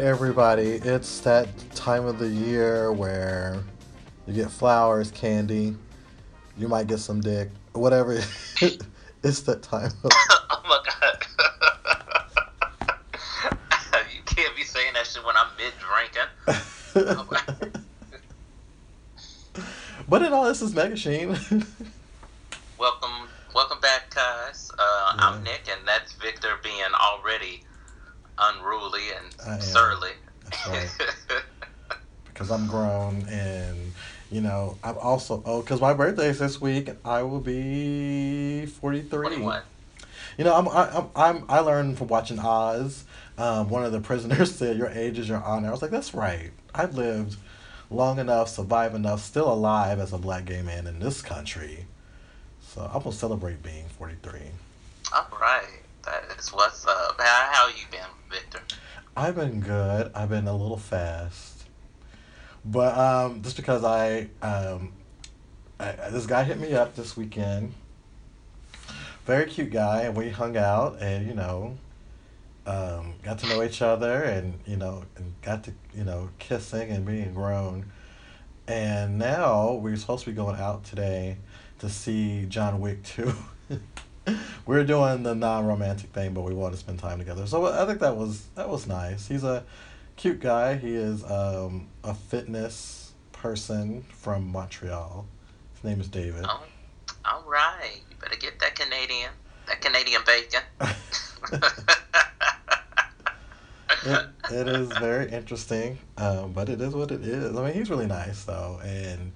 Right, everybody. It's that time of the year where you get flowers, candy. You might get some dick, whatever. it's that time. Of... oh my god. you can't be saying that shit when I'm mid drinking. but in all, this is Mega Sheen. welcome, welcome back, guys. Uh, yeah. I'm Nick, and that's Victor being already unruly and surly. Right. because I'm grown and you know I'm also oh because my birthday is this week and I will be forty three. You know I'm I, I'm I'm I learned from watching Oz. Um, one of the prisoners said, "Your age is your honor." I was like, "That's right. I've lived long enough, survived enough, still alive as a black gay man in this country." So I'm gonna celebrate being forty three. All right. That is what's up. How how you been, Victor? I've been good. I've been a little fast, but um, just because I um, I, this guy hit me up this weekend. Very cute guy, and we hung out, and you know, um, got to know each other, and you know, and got to you know kissing and being grown, and now we're supposed to be going out today to see John Wick two. we're doing the non-romantic thing, but we want to spend time together. So I think that was that was nice. He's a cute guy. He is um, a fitness person from Montreal. His name is David. Oh, all right. You better get that Canadian, that Canadian bacon. it, it is very interesting, um, but it is what it is. I mean, he's really nice though, and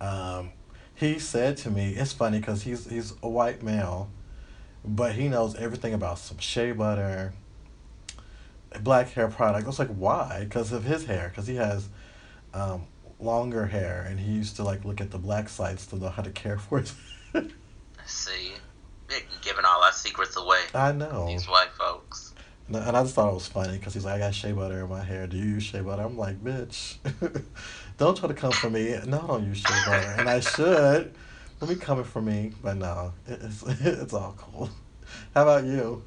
um, he said to me, it's funny because he's he's a white male but he knows everything about some shea butter, black hair product. I was like, why? Because of his hair, because he has um, longer hair, and he used to like look at the black sites to know how to care for it. I see, giving all our secrets away. I know these white folks. And I just thought it was funny because he's like, I got shea butter in my hair. Do you use shea butter? I'm like, bitch, don't try to come for me. No, I don't use shea butter, and I should will be coming for me, but no, it's it's all cool. How about you?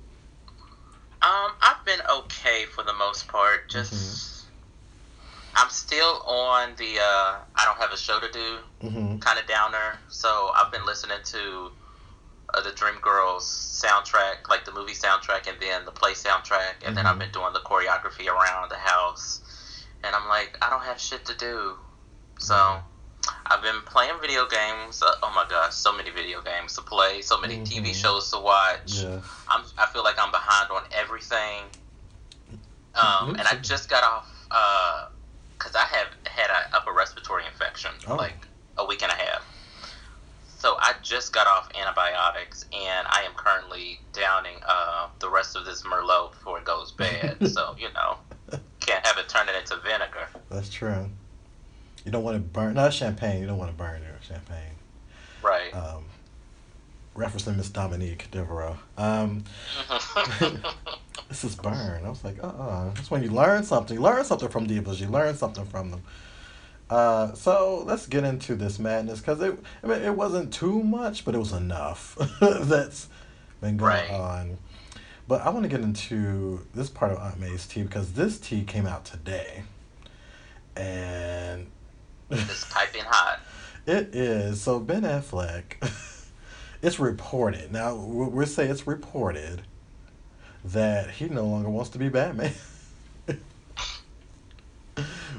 Um, I've been okay for the most part. Just mm-hmm. I'm still on the uh, I don't have a show to do mm-hmm. kind of downer. So I've been listening to uh, the Dreamgirls soundtrack, like the movie soundtrack, and then the play soundtrack, and mm-hmm. then I've mm-hmm. been doing the choreography around the house. And I'm like, I don't have shit to do, so mm-hmm. I've been playing video games. Uh, oh my gosh, so many video games to play, so many mm-hmm. TV shows to watch. Yeah. I'm, I feel like I'm behind on everything. Um, and I just got off because I have had an upper respiratory infection oh. like a week and a half. So I just got off antibiotics, and I am currently downing uh, the rest of this Merlot before it goes bad. so you know, can't have it turn it into vinegar. That's true. You don't want to burn. Not champagne. You don't want to burn your champagne. Right. Um, referencing Miss Dominique Deveraux. Um, this is burn. I was like, uh uh-uh. uh That's when you learn something. You learn something from divas. You learn something from them. Uh, so let's get into this madness because it, I mean, it wasn't too much, but it was enough that's been going right. on. But I want to get into this part of Aunt May's tea because this tea came out today, and it's piping hot. It is. So Ben Affleck, it's reported. Now, we'll say it's reported that he no longer wants to be Batman.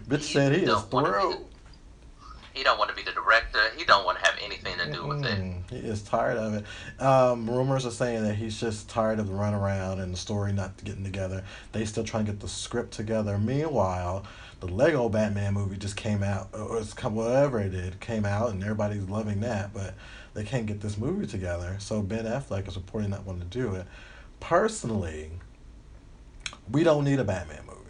Bitch said he, is through. He don't want to be the director. He don't want to have anything to do mm with it. He is tired of it. Um, rumors are saying that he's just tired of the runaround and the story not getting together. They still trying to get the script together. Meanwhile, the Lego Batman movie just came out, or it's whatever it did came out, and everybody's loving that, but they can't get this movie together. So Ben Affleck is reporting not wanting to do it. Personally, we don't need a Batman movie.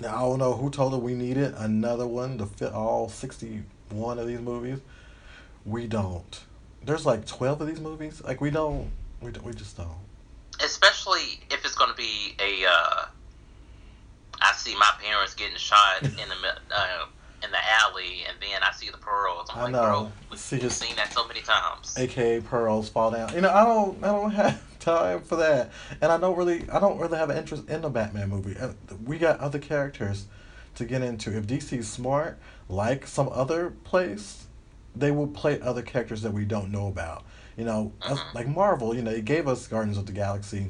Now I don't know who told her we needed another one to fit all sixty one of these movies. We don't. There's like twelve of these movies. Like we don't. We don't, we just don't. Especially if it's going to be a uh, I see my parents getting shot in the uh, in the alley, and then I see the pearls. I'm I like, know. bro, we've, see we've seen that so many times. AKA pearls fall down. You know, I don't, I don't have time for that. And I don't really, I don't really have an interest in the Batman movie. Uh, we got other characters to get into. If DC's smart, like some other place, they will play other characters that we don't know about. You know, mm-hmm. like Marvel. You know, it gave us Guardians of the Galaxy,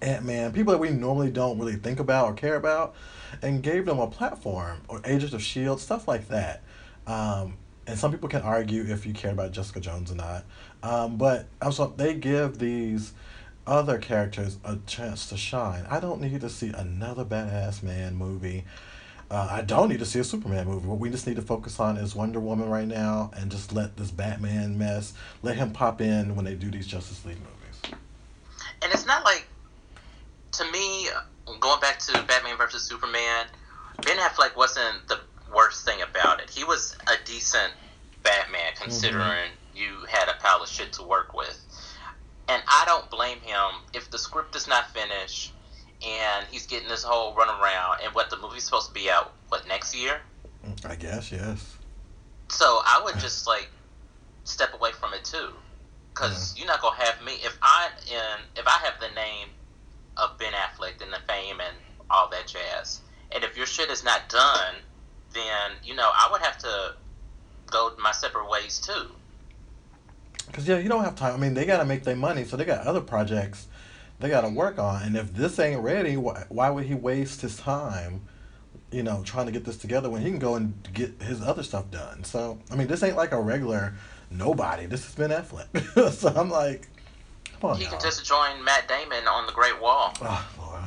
Ant Man, people that we normally don't really think about or care about, and gave them a platform or Agents of Shield, stuff like that. Um, and some people can argue if you care about Jessica Jones or not. Um, but also, they give these other characters a chance to shine. I don't need to see another badass man movie. Uh, I don't need to see a Superman movie. What we just need to focus on is Wonder Woman right now, and just let this Batman mess let him pop in when they do these Justice League movies. And it's not like, to me, going back to Batman versus Superman, Ben Affleck wasn't the worst thing about it. He was a decent Batman considering mm-hmm. you had a pile of shit to work with. And I don't blame him if the script is not finished and he's getting this whole run around and what the movie's supposed to be out what next year? I guess, yes. So I would just like step away from it too. Cuz yeah. you're not going to have me if I in if I have the name of Ben Affleck and the fame and all that jazz. And if your shit is not done, then you know I would have to go my separate ways too. Cause yeah, you don't have time. I mean, they gotta make their money, so they got other projects they gotta work on. And if this ain't ready, why, why would he waste his time? You know, trying to get this together when he can go and get his other stuff done. So I mean, this ain't like a regular nobody. This has been Affleck. so I'm like, He can just join Matt Damon on the Great Wall. Oh, Lord.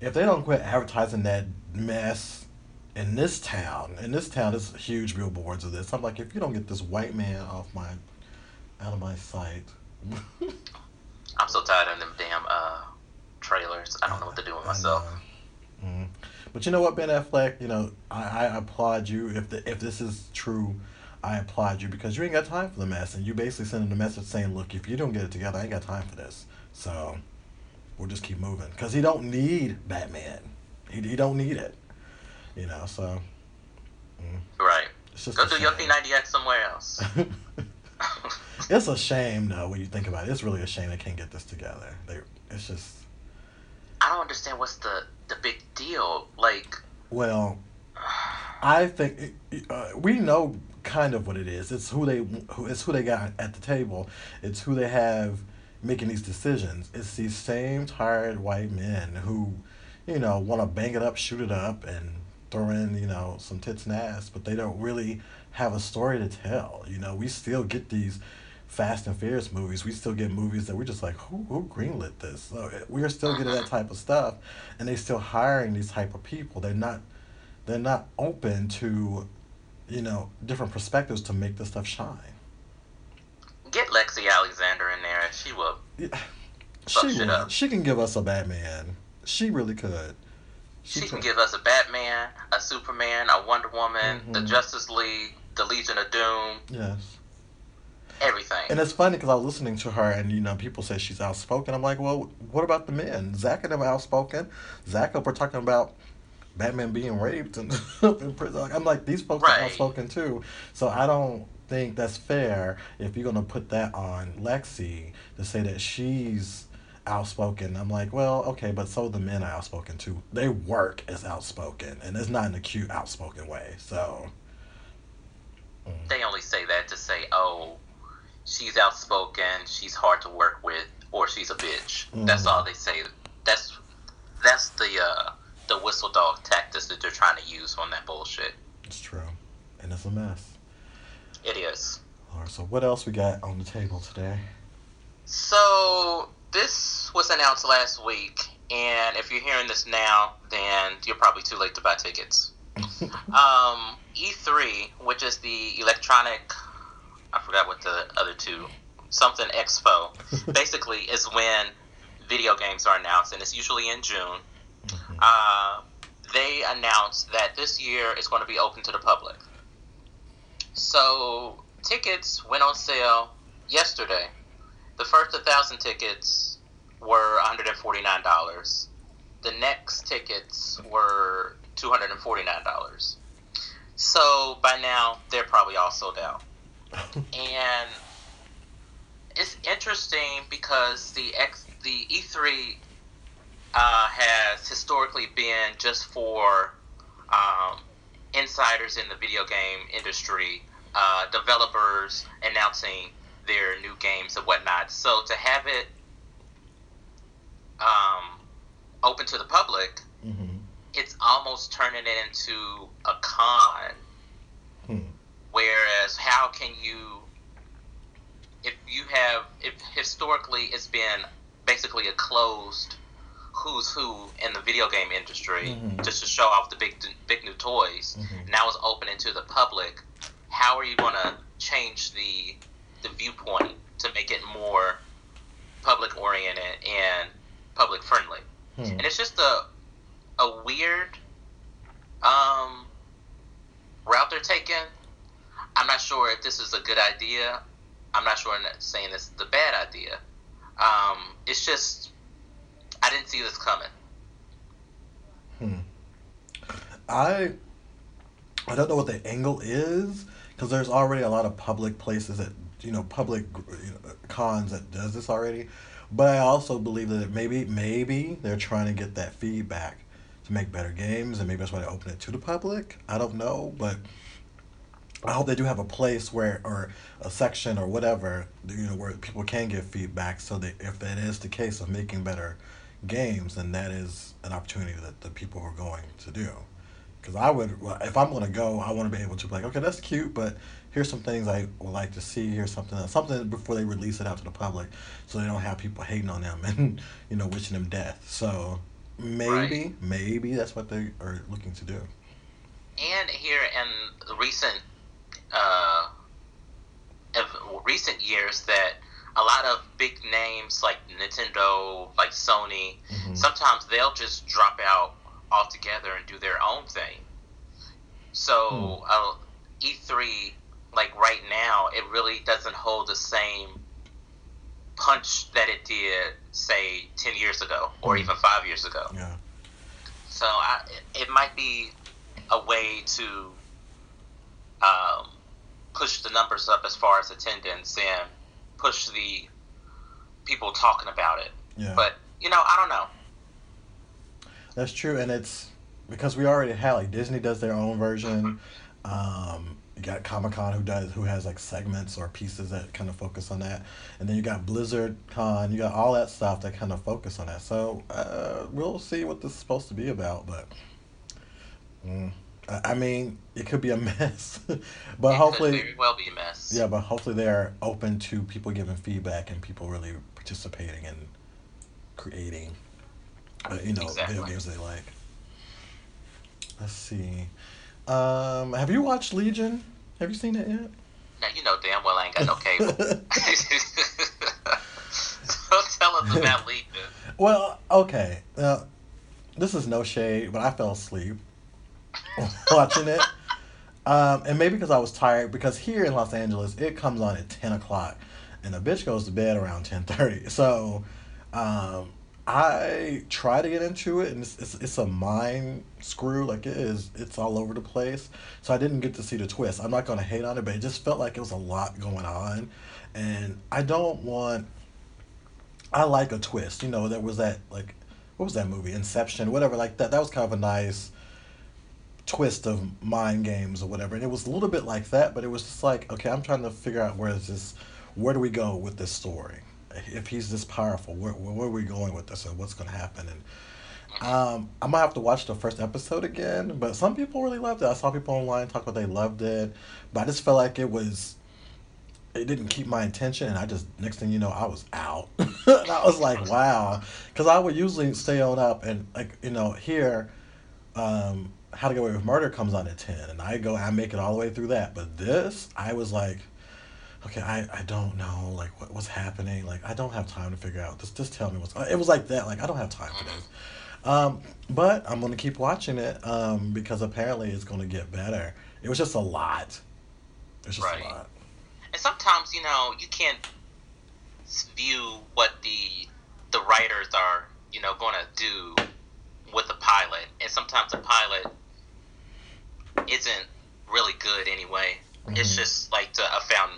If they don't quit advertising that mess in this town, in this town, there's huge billboards of this. I'm like, if you don't get this white man off my, out of my sight. I'm so tired of them damn uh, trailers. I don't know what to do with myself. Mm-hmm. But you know what, Ben Affleck, you know, I, I applaud you. If the, if this is true, I applaud you because you ain't got time for the mess, and you basically sending a message saying, "Look, if you don't get it together, I ain't got time for this." So, we'll just keep moving because he don't need Batman. He he don't need it. You know, so. Mm. Right. Go do your P90X somewhere else. it's a shame though when you think about it. It's really a shame they can't get this together. They, it's just. I don't understand what's the the big deal. Like. Well, I think uh, we know kind of what it is. It's who they who it's who they got at the table. It's who they have making these decisions. It's these same tired white men who, you know, want to bang it up, shoot it up, and throw in, you know, some tits and ass, but they don't really have a story to tell. You know, we still get these Fast and Furious movies. We still get movies that we're just like, who who greenlit this? So eh, we are still getting that type of stuff, and they're still hiring these type of people. They're not they're not open to, you know, different perspectives to make this stuff shine. Get Lexi Alexander in there, and she will. Yeah, she She can give us a Batman. She really could. She, she can give us a Batman, a Superman, a Wonder Woman, mm-hmm. the Justice League, the Legion of Doom. Yes. Everything. And it's funny because I was listening to her, and you know, people say she's outspoken. I'm like, well, what about the men? Zach and them outspoken. Zach, we're talking about Batman being raped and in prison. I'm like, these folks right. are outspoken too. So I don't think that's fair if you're gonna put that on Lexi to say that she's outspoken. I'm like, well, okay, but so the men are outspoken too. They work as outspoken, and it's not in a cute, outspoken way. So mm. they only say that to say, oh, she's outspoken, she's hard to work with, or she's a bitch. Mm. That's all they say. That's that's the uh, the whistle dog tactics that they're trying to use on that bullshit. It's true, and it's a mess. It is. All right, so what else we got on the table today? So this was announced last week, and if you're hearing this now, then you're probably too late to buy tickets. um, E3, which is the electronic, I forgot what the other two, something Expo, basically is when video games are announced, and it's usually in June. Uh, they announced that this year is going to be open to the public. So tickets went on sale yesterday the first 1,000 tickets were $149. The next tickets were $249. So by now, they're probably all sold out. and it's interesting because the X the E3 uh, has historically been just for um, insiders in the video game industry, uh, developers announcing their new games and whatnot. So to have it um, open to the public, mm-hmm. it's almost turning it into a con. Hmm. Whereas, how can you, if you have, if historically it's been basically a closed who's who in the video game industry mm-hmm. just to show off the big big new toys. Mm-hmm. Now it's opening to the public. How are you going to change the the viewpoint to make it more public oriented and public friendly? Mm-hmm. And it's just a a weird um, route they're taking. I'm not sure if this is a good idea. I'm not sure I'm not saying this is the bad idea. Um, it's just I didn't see this coming. Hmm. I I don't know what the angle is because there's already a lot of public places that you know public you know, cons that does this already. But I also believe that maybe maybe they're trying to get that feedback to make better games, and maybe that's why they open it to the public. I don't know, but I hope they do have a place where, or a section or whatever, you know, where people can give feedback. So that if that is the case of making better games, then that is an opportunity that the people are going to do. Because I would, if I'm going to go, I want to be able to be like, okay, that's cute, but here's some things I would like to see. Here's something, something before they release it out to the public, so they don't have people hating on them and you know wishing them death. So maybe, right. maybe that's what they are looking to do. And here in recent uh, recent years that a lot of big names like Nintendo, like Sony, mm-hmm. sometimes they'll just drop out altogether and do their own thing. So mm. uh, E3, like right now, it really doesn't hold the same punch that it did, say, ten years ago or mm. even five years ago. Yeah. So I, it might be a way to um, push the numbers up as far as attendance and push the people talking about it. Yeah. But you know, I don't know. That's true, and it's because we already had like Disney does their own version. Um, you got Comic Con who does who has like segments or pieces that kind of focus on that, and then you got Blizzard Con. You got all that stuff that kind of focus on that. So uh, we'll see what this is supposed to be about, but. Mm. I mean, it could be a mess, but it hopefully, could well be a mess. Yeah, but hopefully they're open to people giving feedback and people really participating and creating, uh, you know, exactly. video games they like. Let's see. Um, have you watched Legion? Have you seen it yet? Now you know damn well I ain't got no cable. so tell us about Legion. Well, okay. Now, this is no shade, but I fell asleep watching it. Um, and maybe because I was tired, because here in Los Angeles, it comes on at 10 o'clock, and the bitch goes to bed around 10.30. So um, I try to get into it, and it's, it's, it's a mind screw. Like, it is, it's all over the place. So I didn't get to see the twist. I'm not going to hate on it, but it just felt like it was a lot going on. And I don't want, I like a twist. You know, there was that, like, what was that movie? Inception, whatever, like that. That was kind of a nice twist of mind games or whatever. And it was a little bit like that, but it was just like, okay, I'm trying to figure out where is this, where do we go with this story? If he's this powerful, where, where are we going with this and what's going to happen? And um, I might have to watch the first episode again, but some people really loved it. I saw people online talk about they loved it, but I just felt like it was, it didn't keep my attention, and I just next thing you know, I was out. I was like, wow, because I would usually stay on up and like you know here, um, how to Get Away with Murder comes on at 10, and I go, I make it all the way through that. But this, I was like, okay, I, I don't know, like, what, what's happening. Like, I don't have time to figure out. Just, just tell me what's, it was like that. Like, I don't have time for this. Um, but I'm going to keep watching it um, because apparently it's going to get better. It was just a lot. It's just right. a lot. And sometimes, you know, you can't view what the the writers are, you know, going to do with the pilot. And sometimes the pilot isn't really good anyway. Mm-hmm. It's just like to, a found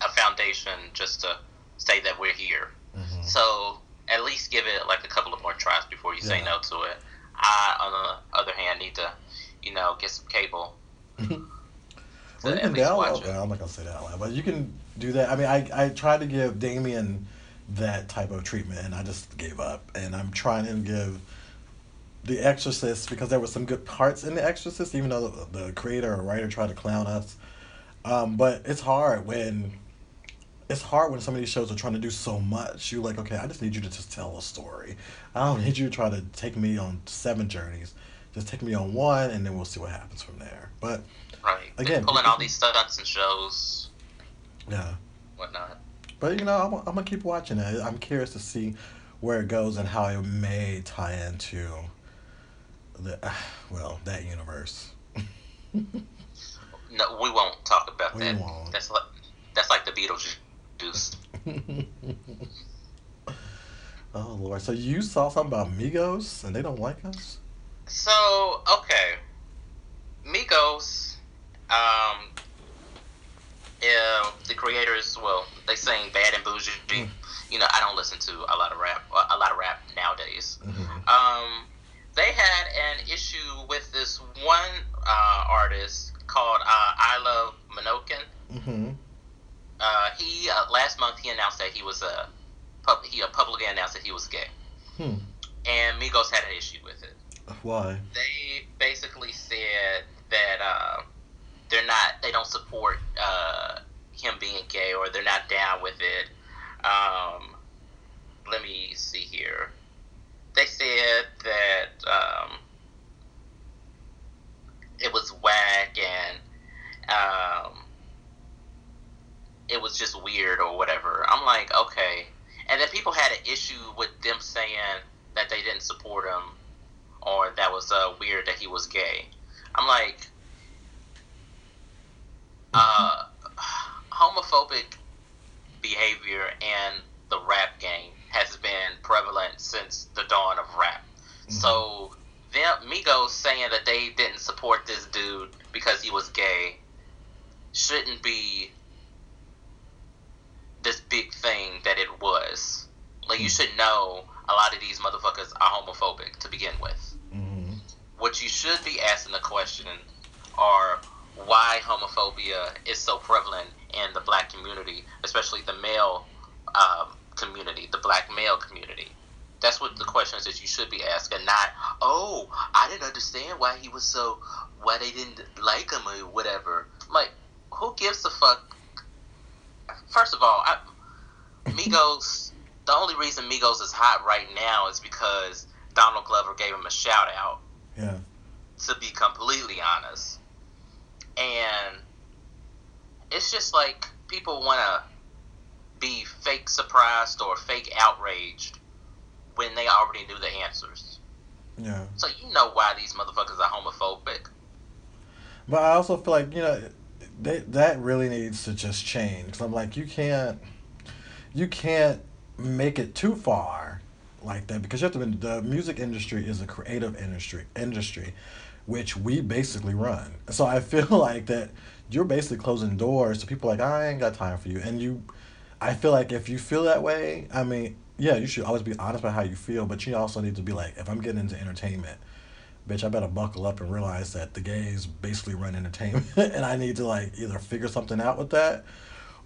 a foundation just to say that we're here. Mm-hmm. So at least give it like a couple of more tries before you yeah. say no to it. I, on the other hand, need to, you know, get some cable. well, you can download. Well, I'm not gonna say that out loud, but you can do that. I mean, I I tried to give Damien that type of treatment, and I just gave up. And I'm trying to give The Exorcist because there were some good parts in The Exorcist, even though the, the creator or writer tried to clown us. Um, but it's hard when it's hard when some of these shows are trying to do so much. You're like, okay, I just need you to just tell a story. I don't need you to try to take me on seven journeys. Just take me on one, and then we'll see what happens from there. But right, again, pulling all these stunts and shows. Yeah. Whatnot. But you know, I'm, I'm gonna keep watching it. I'm curious to see where it goes and how it may tie into the well that universe. no, we won't talk about we that. Won't. That's like that's like the Beetlejuice oh Lord! So you saw something about Migos and they don't like us? So okay, Migos, um, yeah, the creators, well, they sing "Bad and Boujee." Mm. You know, I don't listen to a lot of rap, a lot of rap nowadays. Mm-hmm. Um, they had an issue with this one uh, artist called uh, I Love Makonnen. Mm-hmm. Uh, he uh, last month he announced that he was a pub- he publicly announced that he was gay, hmm. and Migos had an issue with it. Why? They basically said that uh, they're not they don't support uh, him being gay or they're not down with it. Um, let me see here. They said that um, it was whack and um, it was just weird or whatever. I'm like, okay. And then people had an issue with them saying that they didn't support him or that was uh, weird that he was gay. I'm like, uh, homophobic behavior in the rap game has been prevalent since the dawn of rap. Mm-hmm. So them Migos saying that they didn't support this dude because he was gay shouldn't be this big thing that it was. Like you should know a lot of these motherfuckers are homophobic to begin with. Mm-hmm. What you should be asking the question are why homophobia is so prevalent in the black community, especially the male um, community, the black male community. That's what the questions that you should be asking, not, oh, I didn't understand why he was so, why they didn't like him or whatever. Like, who gives a fuck first of all, I, Migos. the only reason Migos is hot right now is because Donald Glover gave him a shout out. Yeah. To be completely honest, and it's just like people want to be fake surprised or fake outraged when they already knew the answers. Yeah. So you know why these motherfuckers are homophobic. But I also feel like you know they, that really needs to just change. Cause I'm like, you can't, you can't make it too far like that because you have to. The music industry is a creative industry, industry, which we basically run. So I feel like that you're basically closing doors to people like I ain't got time for you, and you. I feel like if you feel that way, I mean, yeah, you should always be honest about how you feel, but you also need to be like, if I'm getting into entertainment bitch, I better buckle up and realize that the gays basically run entertainment, and I need to like either figure something out with that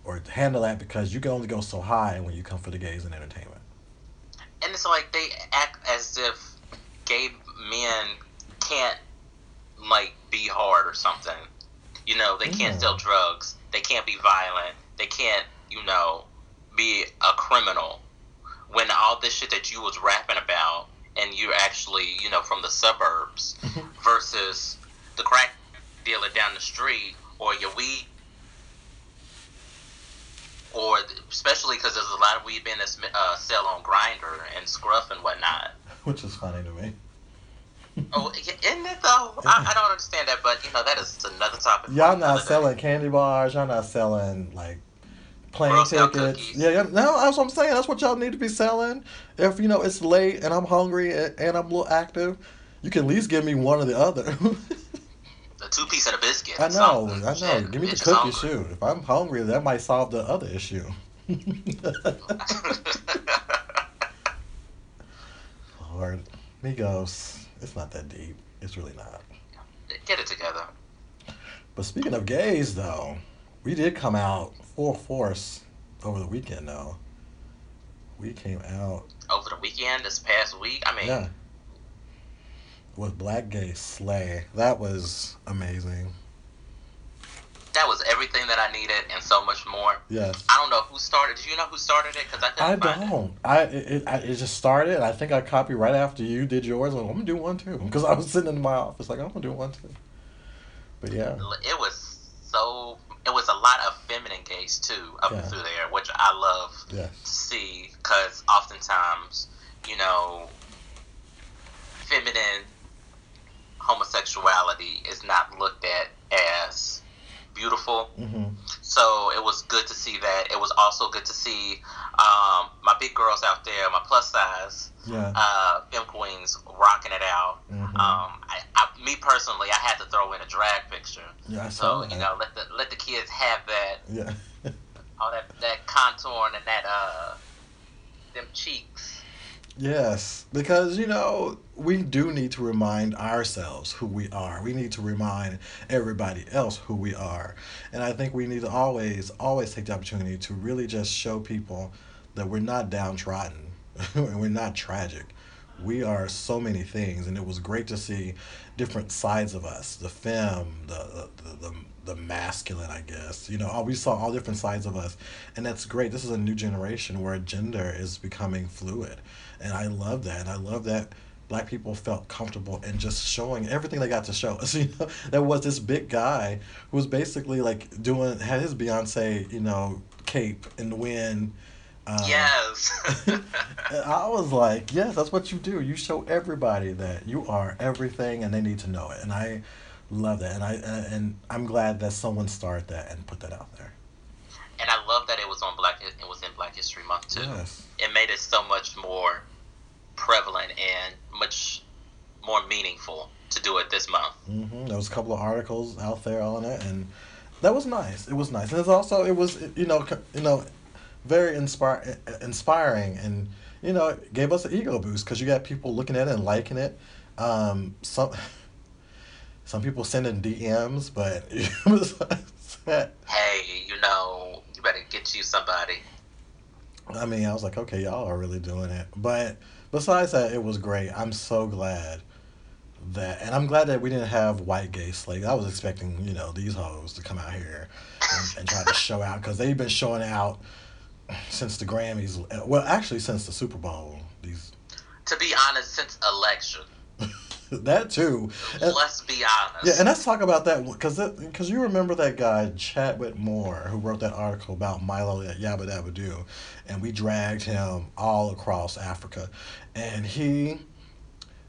or handle that because you can only go so high when you come for the gays in entertainment. And it's like they act as if gay men can't like be hard or something. You know, they can't yeah. sell drugs. They can't be violent. They can't, you know, be a criminal. When all this shit that you was rapping about and you're actually, you know, from the suburbs versus the crack dealer down the street or your weed or especially because there's a lot of weed being uh, sell on Grindr and Scruff and whatnot. Which is funny to me. oh, isn't it though? I, I, don't understand that, but you know that is another topic. Y'all not selling day. candy bars. Y'all not selling like plane tickets. Yeah, yeah, no, that's what I'm saying. That's what y'all need to be selling. If you know it's late and I'm hungry and, and I'm a little active, you can at least give me one or the other. the two piece of the biscuit. I know, I know. Shit, give me the cookie shoot. If I'm hungry, that might solve the other issue. Lord, Migos, it's not that deep. It's really not. Get it together. But speaking of gays, though, we did come out full force over the weekend, now. We came out over the weekend this past week. I mean, yeah, with Black Gay Slay. That was amazing. That was everything that I needed and so much more. Yes. I don't know who started. Do you know who started it? Because I I don't. It. I it, it, it just started. I think I copied right after you did yours. I'm, I'm gonna do one too because I was sitting in my office like I'm gonna do one too. But yeah, it was so. It was a lot of feminine gays too up yeah. through there, which I love to see because oftentimes, you know, feminine homosexuality is not looked at as beautiful. Mm-hmm. So it was good to see that. It was also good to see um, my big girls out there, my plus size yeah. uh, fem queens rocking it out. Mm-hmm. Um, I, I, me personally, I had to throw in a drag picture. Yeah, so you know, let the let the kids have that. Yeah. all that that contour and that uh, them cheeks. Yes, because you know, we do need to remind ourselves who we are. We need to remind everybody else who we are. And I think we need to always always take the opportunity to really just show people that we're not downtrodden and we're not tragic. We are so many things and it was great to see different sides of us, the femme, the the, the, the masculine, I guess. You know, we saw all different sides of us, and that's great. This is a new generation where gender is becoming fluid, and I love that. And I love that black people felt comfortable in just showing everything they got to show us. You know, there was this big guy who was basically like doing had his Beyonce, you know, cape in the wind. Um, yes. I was like, yes, that's what you do. You show everybody that you are everything, and they need to know it. And I love that, and I and I'm glad that someone started that and put that out there. And I love that it was on Black. It was in Black History Month too. Yes. It made it so much more prevalent and much more meaningful to do it this month. Mm-hmm. There was a couple of articles out there on it, and that was nice. It was nice, and it's also it was you know you know very inspire inspiring, and you know it gave us an ego boost because you got people looking at it and liking it. Um, some some people sending DMs, but hey, you know, you better get you somebody. I mean, I was like, okay, y'all are really doing it. But besides that, it was great. I'm so glad that, and I'm glad that we didn't have white gay slaves. I was expecting, you know, these hoes to come out here and, and try to show out because they've been showing out since the Grammys. Well, actually, since the Super Bowl. These. To be honest, since election. that too. And, Let's be honest. Yeah, and let's talk about that because because you remember that guy Chadwick Moore who wrote that article about Milo at Yabba Dabba Doo, and we dragged him all across Africa, and he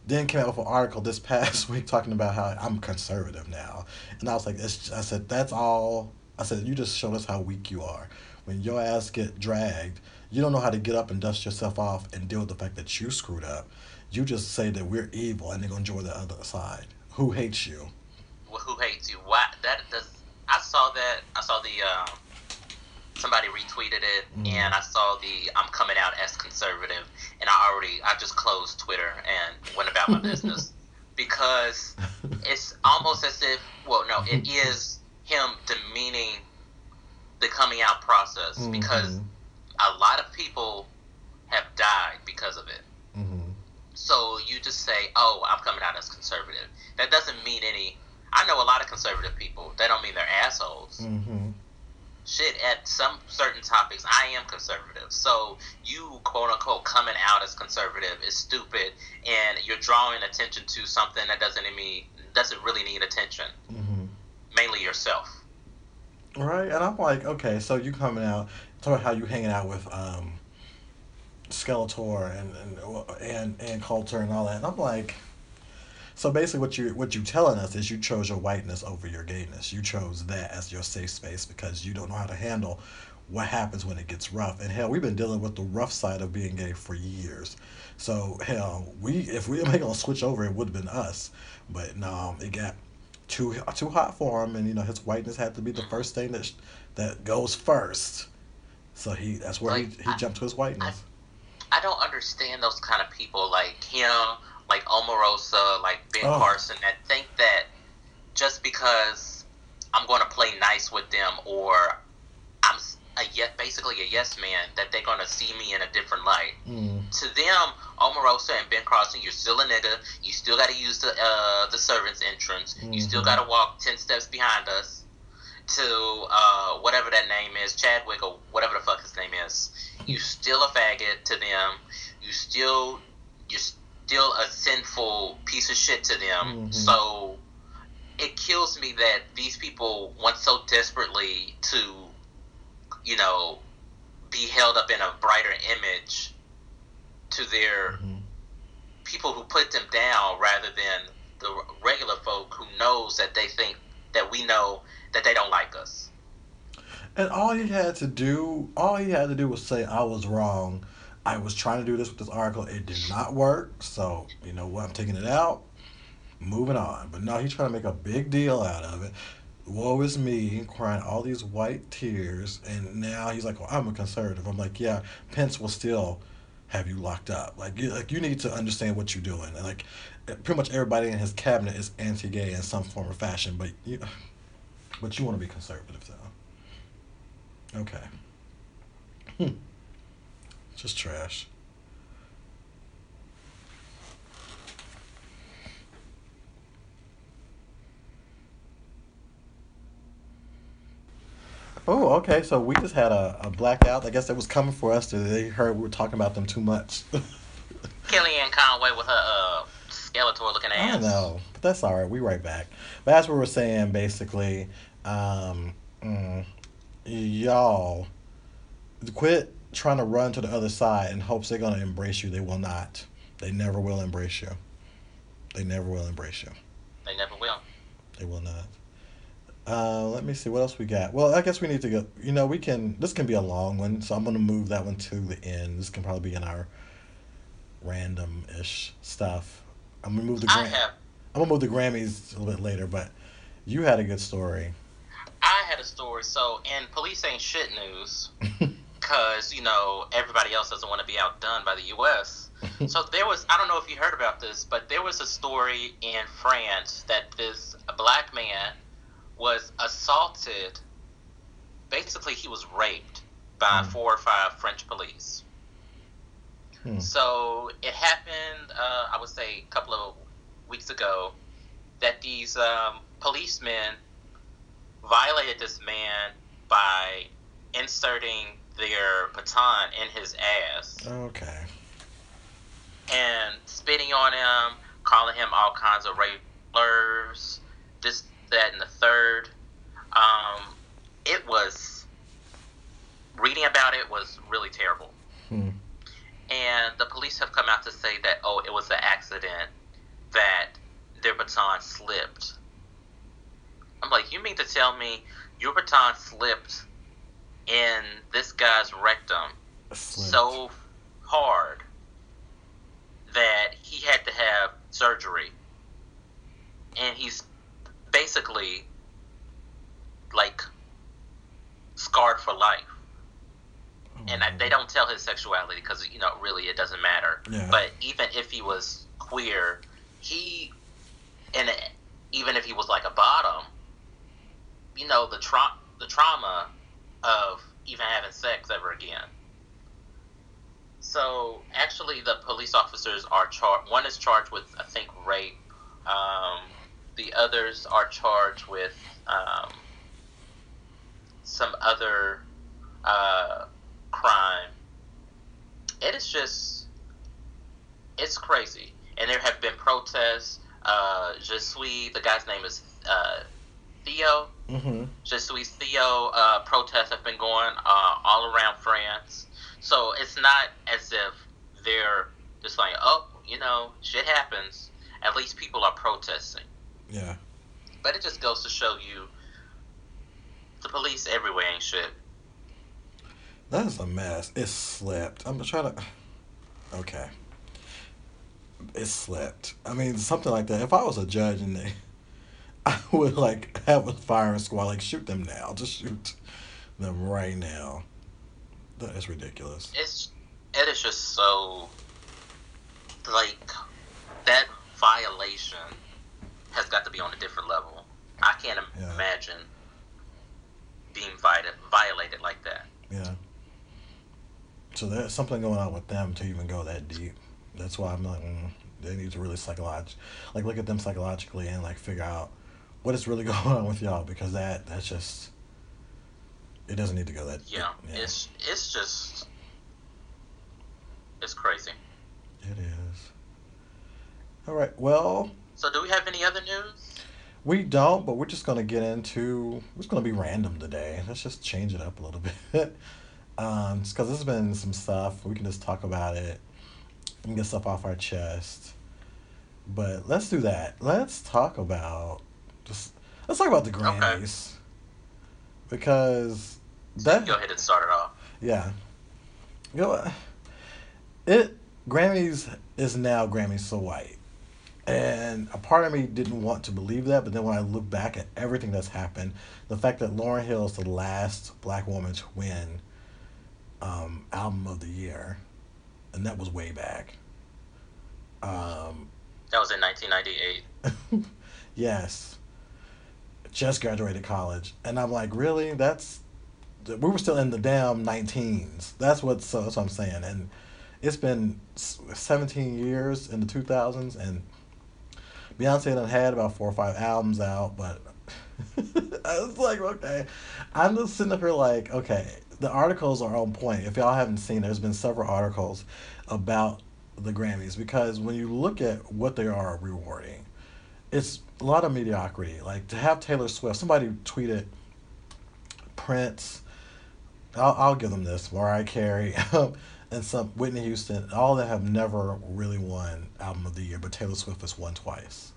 then came out with an article this past week talking about how I'm conservative now, and I was like, I said that's all. I said you just showed us how weak you are. When your ass get dragged, you don't know how to get up and dust yourself off and deal with the fact that you screwed up you just say that we're evil and they're gonna join the other side. Who hates you? Well, who hates you? Why? That does. I saw that. I saw the. Um, somebody retweeted it, mm. and I saw the "I'm coming out as conservative," and I already I just closed Twitter and went about my business because it's almost as if well, no, it is him demeaning the coming out process mm-hmm. because a lot of people have died because of it. So you just say, "Oh, I'm coming out as conservative." That doesn't mean any. I know a lot of conservative people. They don't mean they're assholes. Mm-hmm. Shit, at some certain topics, I am conservative. So you quote unquote coming out as conservative is stupid, and you're drawing attention to something that doesn't mean doesn't really need attention. Mm-hmm. Mainly yourself. Right, and I'm like, okay, so you coming out, talking about how you hanging out with um, Skeletor and and and, and Coulter and all that. And I'm like, so basically, what you what you telling us is you chose your whiteness over your gayness. You chose that as your safe space because you don't know how to handle what happens when it gets rough. And hell, we've been dealing with the rough side of being gay for years. So hell, we if we were gonna switch over, it would have been us. But no, it got too too hot for him, and you know his whiteness had to be the first thing that that goes first. So he that's where like, he he I, jumped to his whiteness. I, don't understand those kind of people like him, like Omarosa, like Ben oh. Carson, that think that just because I'm going to play nice with them or I'm a yet basically a yes man that they're gonna see me in a different light. Mm. To them, Omarosa and Ben Carson, you're still a nigga. You still got to use the uh, the servants entrance. Mm-hmm. You still mm-hmm. got to walk ten steps behind us to uh, whatever that name is, Chadwick or whatever the fuck his name is. You still a faggot to them. You still you're still a sinful piece of shit to them. Mm-hmm. So it kills me that these people want so desperately to you know, be held up in a brighter image to their mm-hmm. people who put them down rather than the regular folk who knows that they think that we know that they don't like us. And all he had to do, all he had to do was say, I was wrong. I was trying to do this with this article. It did not work. So, you know what? I'm taking it out, moving on. But now he's trying to make a big deal out of it woe is me, crying all these white tears, and now he's like, well, I'm a conservative. I'm like, yeah, Pence will still have you locked up. Like, you, like you need to understand what you're doing. And like, pretty much everybody in his cabinet is anti-gay in some form or fashion, but you, but you want to be conservative though. Okay. Hmm. Just trash. Oh, okay. So we just had a, a blackout. I guess that was coming for us. They heard we were talking about them too much. Kellyanne Conway with her uh, Skeletor looking ass. I know, but that's all right. We right back. But as we were saying, basically, um, mm, y'all quit trying to run to the other side in hopes they're gonna embrace you. They will not. They never will embrace you. They never will embrace you. They never will. They will not. Uh, let me see what else we got. Well, I guess we need to go. You know, we can. This can be a long one, so I'm gonna move that one to the end. This can probably be in our random-ish stuff. I'm gonna move the. Gram- have, I'm gonna move the Grammys a little bit later, but you had a good story. I had a story. So, in police ain't shit news, because you know everybody else doesn't want to be outdone by the U.S. so there was. I don't know if you heard about this, but there was a story in France that this black man was assaulted. Basically, he was raped by mm. four or five French police. Hmm. So it happened, uh, I would say, a couple of weeks ago, that these um, policemen violated this man by inserting their baton in his ass. Okay. And spitting on him, calling him all kinds of rape slurs. This that and the third. Um, it was reading about it was really terrible. Hmm. And the police have come out to say that oh, it was an accident that their baton slipped. I'm like, you mean to tell me your baton slipped in this guy's rectum so hard that he had to have surgery, and he's basically like scarred for life. Oh, and I, they don't tell his sexuality because you know really it doesn't matter. Yeah. But even if he was queer, he and even if he was like a bottom, you know the tra- the trauma of even having sex ever again. So actually, the police officers are charged. One is charged with I think rape. Um, the others are charged with um, some other uh, crime. It is just, it's crazy. And there have been protests. Uh, Je suis, the guy's name is uh, Theo. Mm-hmm. Theo uh, protests have been going uh, all around France. So it's not as if they're just like, oh, you know, shit happens. At least people are protesting. Yeah. But it just goes to show you the police everywhere ain't shit. That is a mess. It slipped. I'm trying to. Okay. It slipped. I mean, something like that. If I was a judge and they, I would like have a firing squad, like shoot them now. Just shoot them right now. That is ridiculous. It's it is just so like that violation has got to be on a different level. I can't yeah. imagine being violated violated like that. Yeah. So there's something going on with them to even go that deep. That's why I'm like, mm, they need to really psychologize, like look at them psychologically and like figure out what is really going on with y'all because that that's just it doesn't need to go that. Yeah, yeah. it's it's just it's crazy. It is. All right. Well. So, do we have any other news? We don't, but we're just gonna get into. It's gonna be random today. Let's just change it up a little bit. um, because there's been some stuff we can just talk about it and get stuff off our chest. But let's do that. Let's talk about just let's talk about the Grammys. Okay. Because that go ahead and start it off. Yeah. You know, it Grammys is now Grammys so white. And a part of me didn't want to believe that, but then when I look back at everything that's happened, the fact that Lauryn Hill is the last black woman to win um, album of the year, and that was way back. Um, that was in 1998. yes. Just graduated college. And I'm like, really? That's. We were still in the damn 19s. That's what, so that's what I'm saying. And it's been 17 years in the 2000s, and Beyonce done had about four or five albums out, but I was like, okay. I'm just sitting up here like, okay, the articles are on point. If y'all haven't seen, there's been several articles about the Grammys because when you look at what they are rewarding, it's a lot of mediocrity. Like to have Taylor Swift, somebody tweeted Prince. I'll, I'll give them this. Mariah Carey. and some Whitney Houston, all that have never really won album of the year, but Taylor Swift has won twice.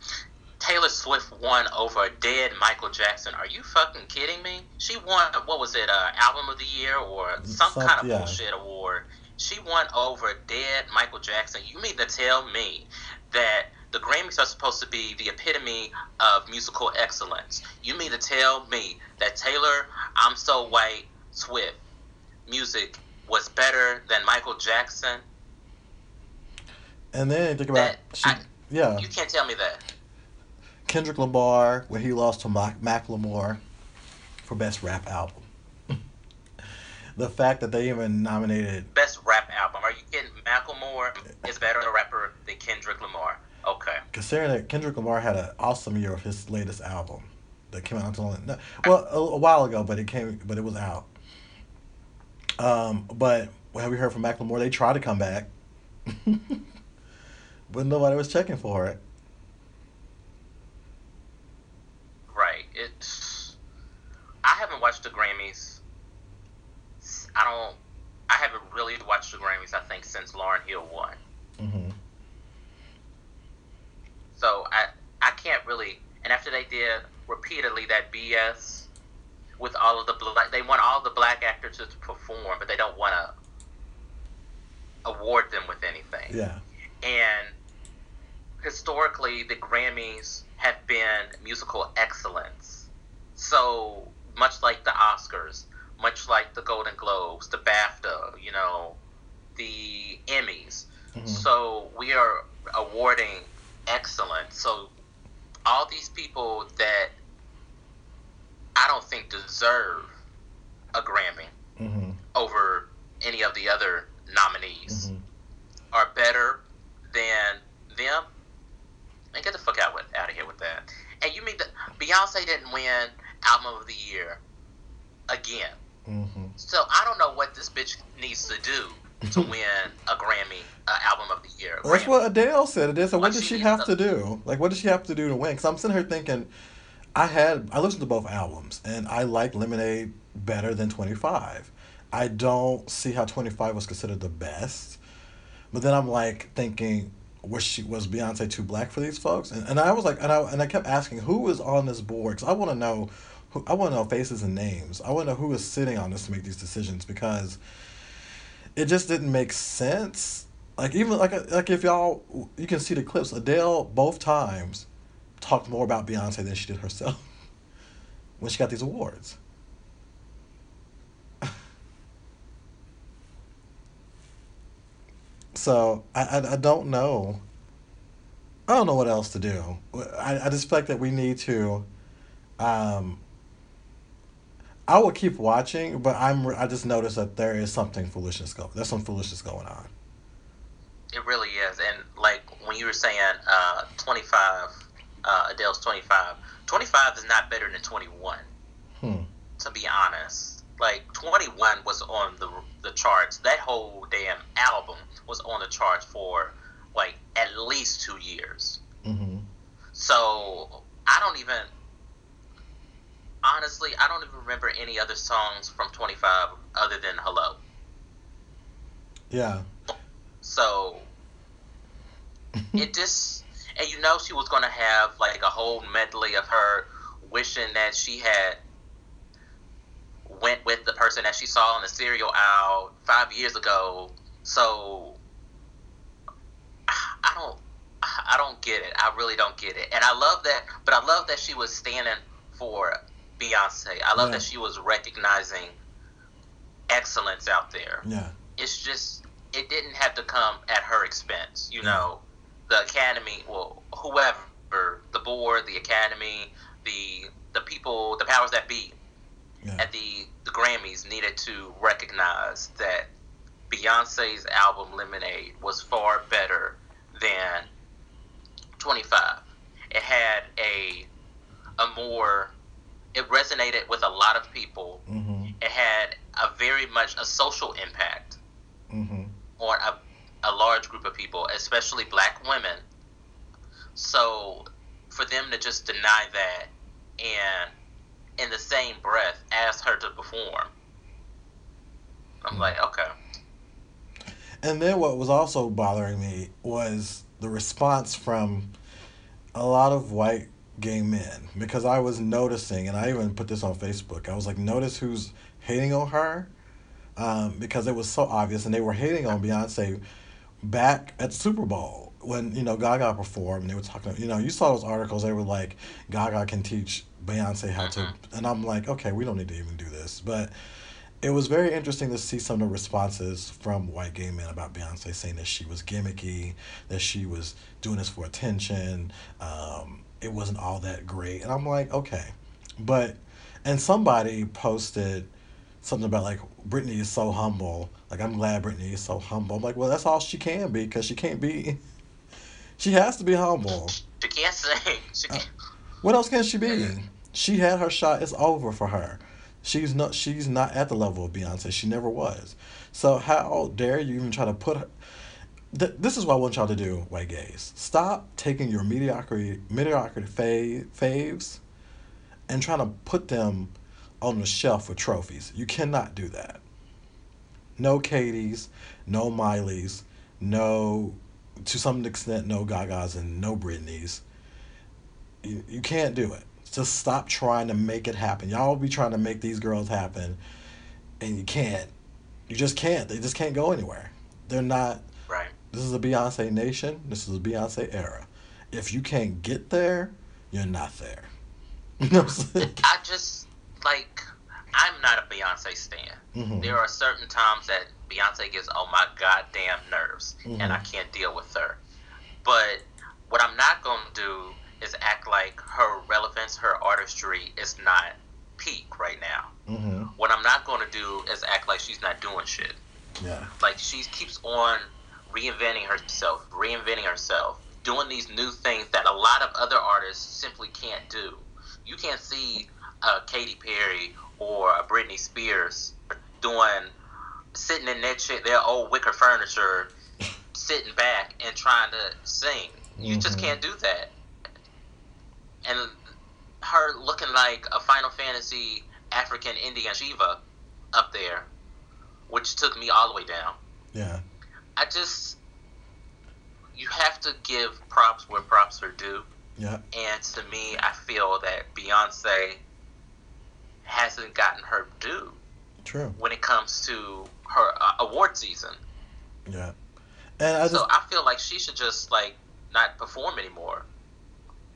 Taylor Swift won over a dead Michael Jackson. Are you fucking kidding me? She won what was it, uh, album of the year or some, some kind of yeah. bullshit award. She won over dead Michael Jackson. You mean to tell me that the Grammys are supposed to be the epitome of musical excellence? You mean to tell me that Taylor, I'm so white, Swift music was better than Michael Jackson. And then think about she, I, yeah. You can't tell me that. Kendrick Lamar, where he lost to Mac, Macklemore for best rap album. the fact that they even nominated best rap album. Are you kidding? Macklemore is better a rapper than Kendrick Lamar. Okay. Considering that Kendrick Lamar had an awesome year with his latest album that came out until no, well a, a while ago, but it came but it was out. Um, but have we heard from Macklemore? They tried to come back, but nobody was checking for it. Right. It's. I haven't watched the Grammys. I don't. I haven't really watched the Grammys. I think since Lauryn Hill won. Mm-hmm. So I I can't really. And after they did repeatedly that BS with all of the black. They want all the black actors to perform, but they don't want to award them with anything. Yeah. And historically, the Grammys have been musical excellence. So much like the Oscars, much like the Golden Globes, the BAFTA, you know, the Emmys. Mm-hmm. So we are awarding excellence. So all these people that I don't think deserve a Grammy mm-hmm. over any of the other nominees mm-hmm. are better than them. And get the fuck out with out of here with that. And you mean that Beyonce didn't win album of the year again? Mm-hmm. So I don't know what this bitch needs to do to win a Grammy uh, album of the year. Well, that's what Adele said. It is. So what, what does she, she have to, do? Like, what does she have to do to win? Because I'm sitting here thinking I had I listened to both albums and I like Lemonade better than 25. I don't see how 25 was considered the best. But then I'm like thinking was she was Beyonce too black for these folks? And, and I was like and I and I kept asking who is on this board cuz I want to know who I want to know faces and names. I want to know who is sitting on this to make these decisions because it just didn't make sense. Like even like like if y'all you can see the clips Adele both times talked more about Beyonce than she did herself when she got these awards. So I, I, I don't know. I don't know what else to do. I, I just feel like that we need to. Um, I will keep watching, but I'm I just noticed that there is something foolishness going. There's some foolishness going on. It really is, and like when you were saying uh, 25, uh, Adele's 25. 25 is not better than 21. Hmm. To be honest, like 21 was on the the charts. That whole damn album was on the charts for like at least two years. Mm-hmm. So I don't even honestly I don't even remember any other songs from 25 other than Hello. Yeah. So it just and you know she was going to have like a whole medley of her wishing that she had went with the person that she saw in the cereal aisle five years ago. So I don't, I don't get it. I really don't get it. And I love that, but I love that she was standing for Beyonce. I love yeah. that she was recognizing excellence out there. Yeah. It's just it didn't have to come at her expense. You yeah. know, the Academy, well, whoever, the board, the Academy, the the people, the powers that be yeah. at the the Grammys needed to recognize that Beyonce's album Lemonade was far better than 25. It had a a more it resonated with a lot of people. Mm-hmm. It had a very much a social impact mm-hmm. on a, a large group of people, especially black women. So for them to just deny that and in the same breath ask her to perform, I'm mm-hmm. like, okay. And then what was also bothering me was the response from a lot of white gay men because I was noticing, and I even put this on Facebook. I was like, notice who's hating on her um, because it was so obvious, and they were hating on Beyonce back at Super Bowl when you know Gaga performed. And they were talking, you know, you saw those articles. They were like, Gaga can teach Beyonce how to, mm-hmm. and I'm like, okay, we don't need to even do this, but it was very interesting to see some of the responses from white gay men about Beyonce saying that she was gimmicky, that she was doing this for attention. Um, it wasn't all that great. And I'm like, okay. But, and somebody posted something about like, Britney is so humble. Like, I'm glad Britney is so humble. I'm like, well, that's all she can be because she can't be, she has to be humble. She can't sing. She can't. Uh, what else can she be? She had her shot. It's over for her. She's not she's not at the level of Beyonce. She never was. So how dare you even try to put her th- this is what I want y'all to do, white gays. Stop taking your mediocrity mediocrity fav- faves and trying to put them on the shelf with trophies. You cannot do that. No Katie's, no Miley's, no to some extent no Gaga's and no Britney's. You, you can't do it. Just stop trying to make it happen. Y'all be trying to make these girls happen, and you can't. You just can't. They just can't go anywhere. They're not. This is a Beyonce nation. This is a Beyonce era. If you can't get there, you're not there. You know what i just like I'm not a Beyonce stan. Mm-hmm. There are certain times that Beyonce gets on my goddamn nerves, mm-hmm. and I can't deal with her. But what I'm not gonna do is act like her relevance, her artistry is not peak right now. Mm-hmm. What I'm not going to do is act like she's not doing shit. Yeah. Like she keeps on reinventing herself, reinventing herself, doing these new things that a lot of other artists simply can't do. You can't see a Katy Perry or a Britney Spears doing sitting in that shit, their old wicker furniture, sitting back and trying to sing. You mm-hmm. just can't do that and her looking like a Final Fantasy African Indian Shiva up there, which took me all the way down. Yeah. I just you have to give props where props are due. Yeah. And to me, I feel that Beyonce hasn't gotten her due. True. When it comes to her uh, award season. Yeah. And I just, so I feel like she should just like not perform anymore.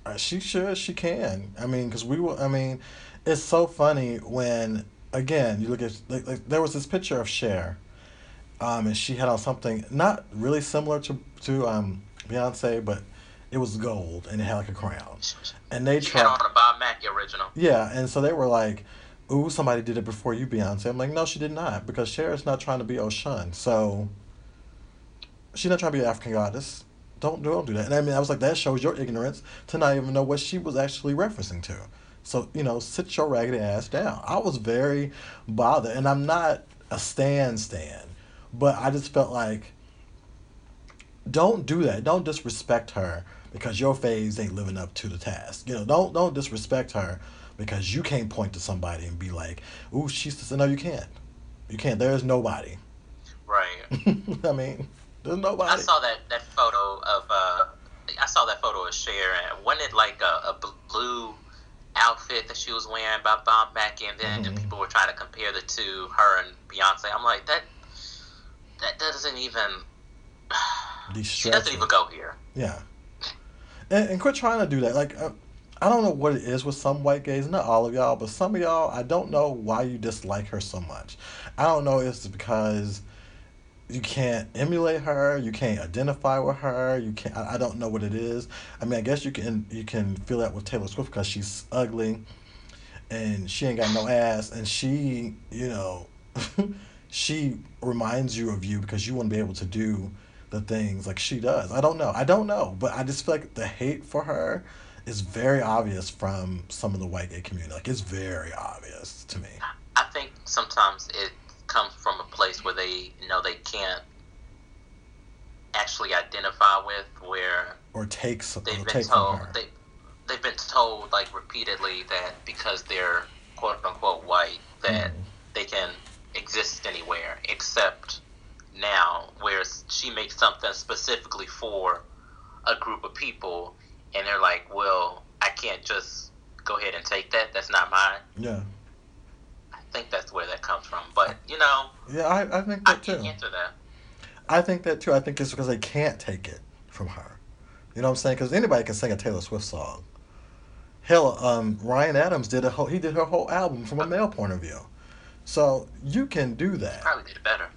Uh, she should. She can. I mean, because we will. I mean, it's so funny when again you look at like, like there was this picture of Cher, um, and she had on something not really similar to to um, Beyonce, but it was gold and it had like a crown. And they tried on a Bob Mackie original. Yeah, and so they were like, "Ooh, somebody did it before you, Beyonce." I'm like, "No, she did not," because Cher's not trying to be Oshun, so she's not trying to be an African goddess. Don't don't do that. And I mean, I was like, that shows your ignorance to not even know what she was actually referencing to. So you know, sit your raggedy ass down. I was very bothered, and I'm not a stand stand, but I just felt like don't do that. Don't disrespect her because your phase ain't living up to the task. You know, don't don't disrespect her because you can't point to somebody and be like, "Ooh, she's." No, you can't. You can't. There is nobody. Right. I mean, there's nobody. I saw that that photo of. uh I saw that photo of Cher, and wasn't it like a, a blue outfit that she was wearing by Bob Mackie, and then mm-hmm. people were trying to compare the two, her and Beyonce. I'm like, that that doesn't even. she doesn't even go here. Yeah. And, and quit trying to do that. Like, uh, I don't know what it is with some white gays, not all of y'all, but some of y'all, I don't know why you dislike her so much. I don't know if it's because you can't emulate her, you can't identify with her, you can't. I, I don't know what it is. I mean, I guess you can you can feel that with Taylor Swift because she's ugly, and she ain't got no ass, and she, you know, she reminds you of you because you want to be able to do the things like she does. I don't know. I don't know, but I just feel like the hate for her is very obvious from some of the white gay community. Like it's very obvious to me. I think sometimes it comes from a place where they you know they can't actually identify with where or takes they've been take told they they've been told like repeatedly that because they're quote unquote white that mm. they can exist anywhere except now where she makes something specifically for a group of people and they're like well i can't just go ahead and take that. That's not mine. Yeah. I think that's where that comes from but you know yeah i, I think that I too. answer that. I think that too. I think it's because they can't take it from her. You know what i'm saying? Because anybody can sing a taylor swift song. Hell um, ryan adams did a whole he did her whole album from a male point of view so you can do that. Probably did it better.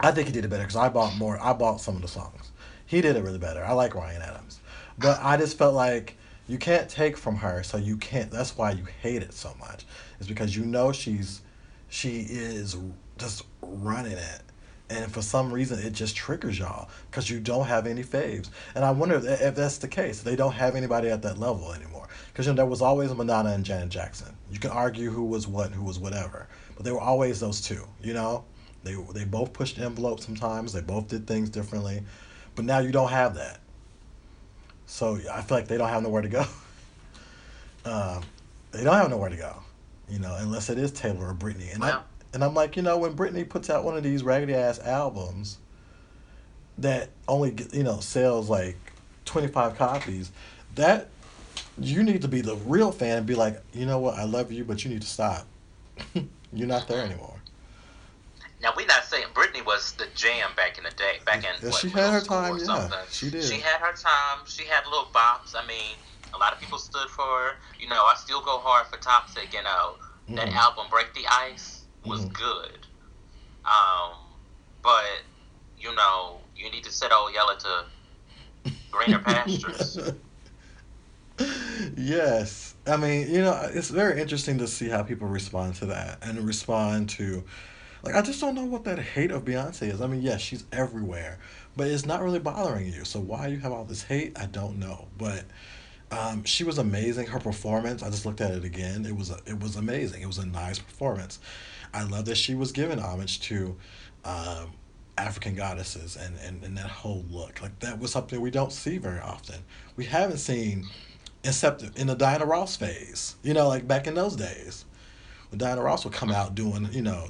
I think he did it better because I bought more. I bought some of the songs. He did it really better. I like Ryan Adams, but I just felt like you can't take from her, so you can't. That's why you hate it so much. Is because you know she's she is just running it, and for some reason it just triggers y'all because you don't have any faves. And I wonder if that's the case. They don't have anybody at that level anymore because you know there was always Madonna and Janet Jackson. You can argue who was what, who was whatever but they were always those two. You know, they they both pushed the envelope sometimes. They both did things differently, but now you don't have that. So I feel like they don't have nowhere to go. um, they don't have nowhere to go, you know, unless it is Taylor or Britney. And I and I'm like, you know, when Britney puts out one of these raggedy ass albums that only you know sells like 25 copies, that you need to be the real fan and be like, you know what, I love you, but you need to stop. You're not there anymore. Now we're not saying Britney was the jam back in the day. Back in yeah, what, she had her time. Yeah, she did. She had her time. She had little bops. I mean, a lot of people stood for her. You know, I still go hard for Toxic. You know, mm-hmm. that album Break the Ice was mm-hmm. good. Um, but you know, you need to set old Yella to greener pastures. yes. I mean, you know, it's very interesting to see how people respond to that and respond to, like, I just don't know what that hate of Beyonce is. I mean, yes, she's everywhere, but it's not really bothering you. So why you have all this hate, I don't know. But um, she was amazing. Her performance, I just looked at it again. It was a, it was amazing. It was a nice performance. I love that she was given homage to um, African goddesses and, and, and that whole look. Like that was something we don't see very often. We haven't seen except in the Diana Ross phase. You know, like back in those days, when Diana Ross would come out doing, you know,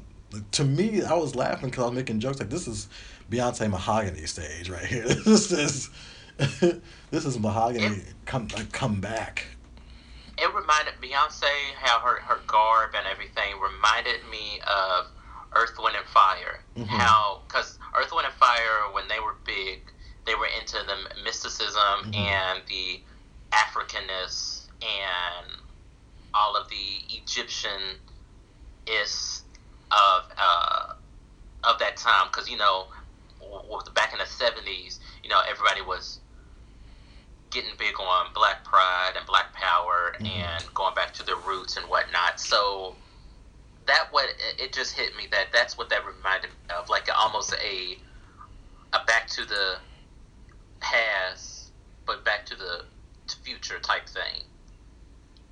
to me, I was laughing because I was making jokes like this is Beyonce Mahogany stage right here. this is this is Mahogany come like, come back. It reminded Beyonce how her her garb and everything reminded me of Earth, Wind, and Fire. Mm-hmm. How because Earth, Wind, and Fire when they were big, they were into the mysticism mm-hmm. and the Africanness and all of the Egyptian is of uh, of that time because you know back in the 70s you know everybody was getting big on black pride and black power mm-hmm. and going back to their roots and whatnot so that what it just hit me that that's what that reminded me of like almost a a back to the past but back to the future type thing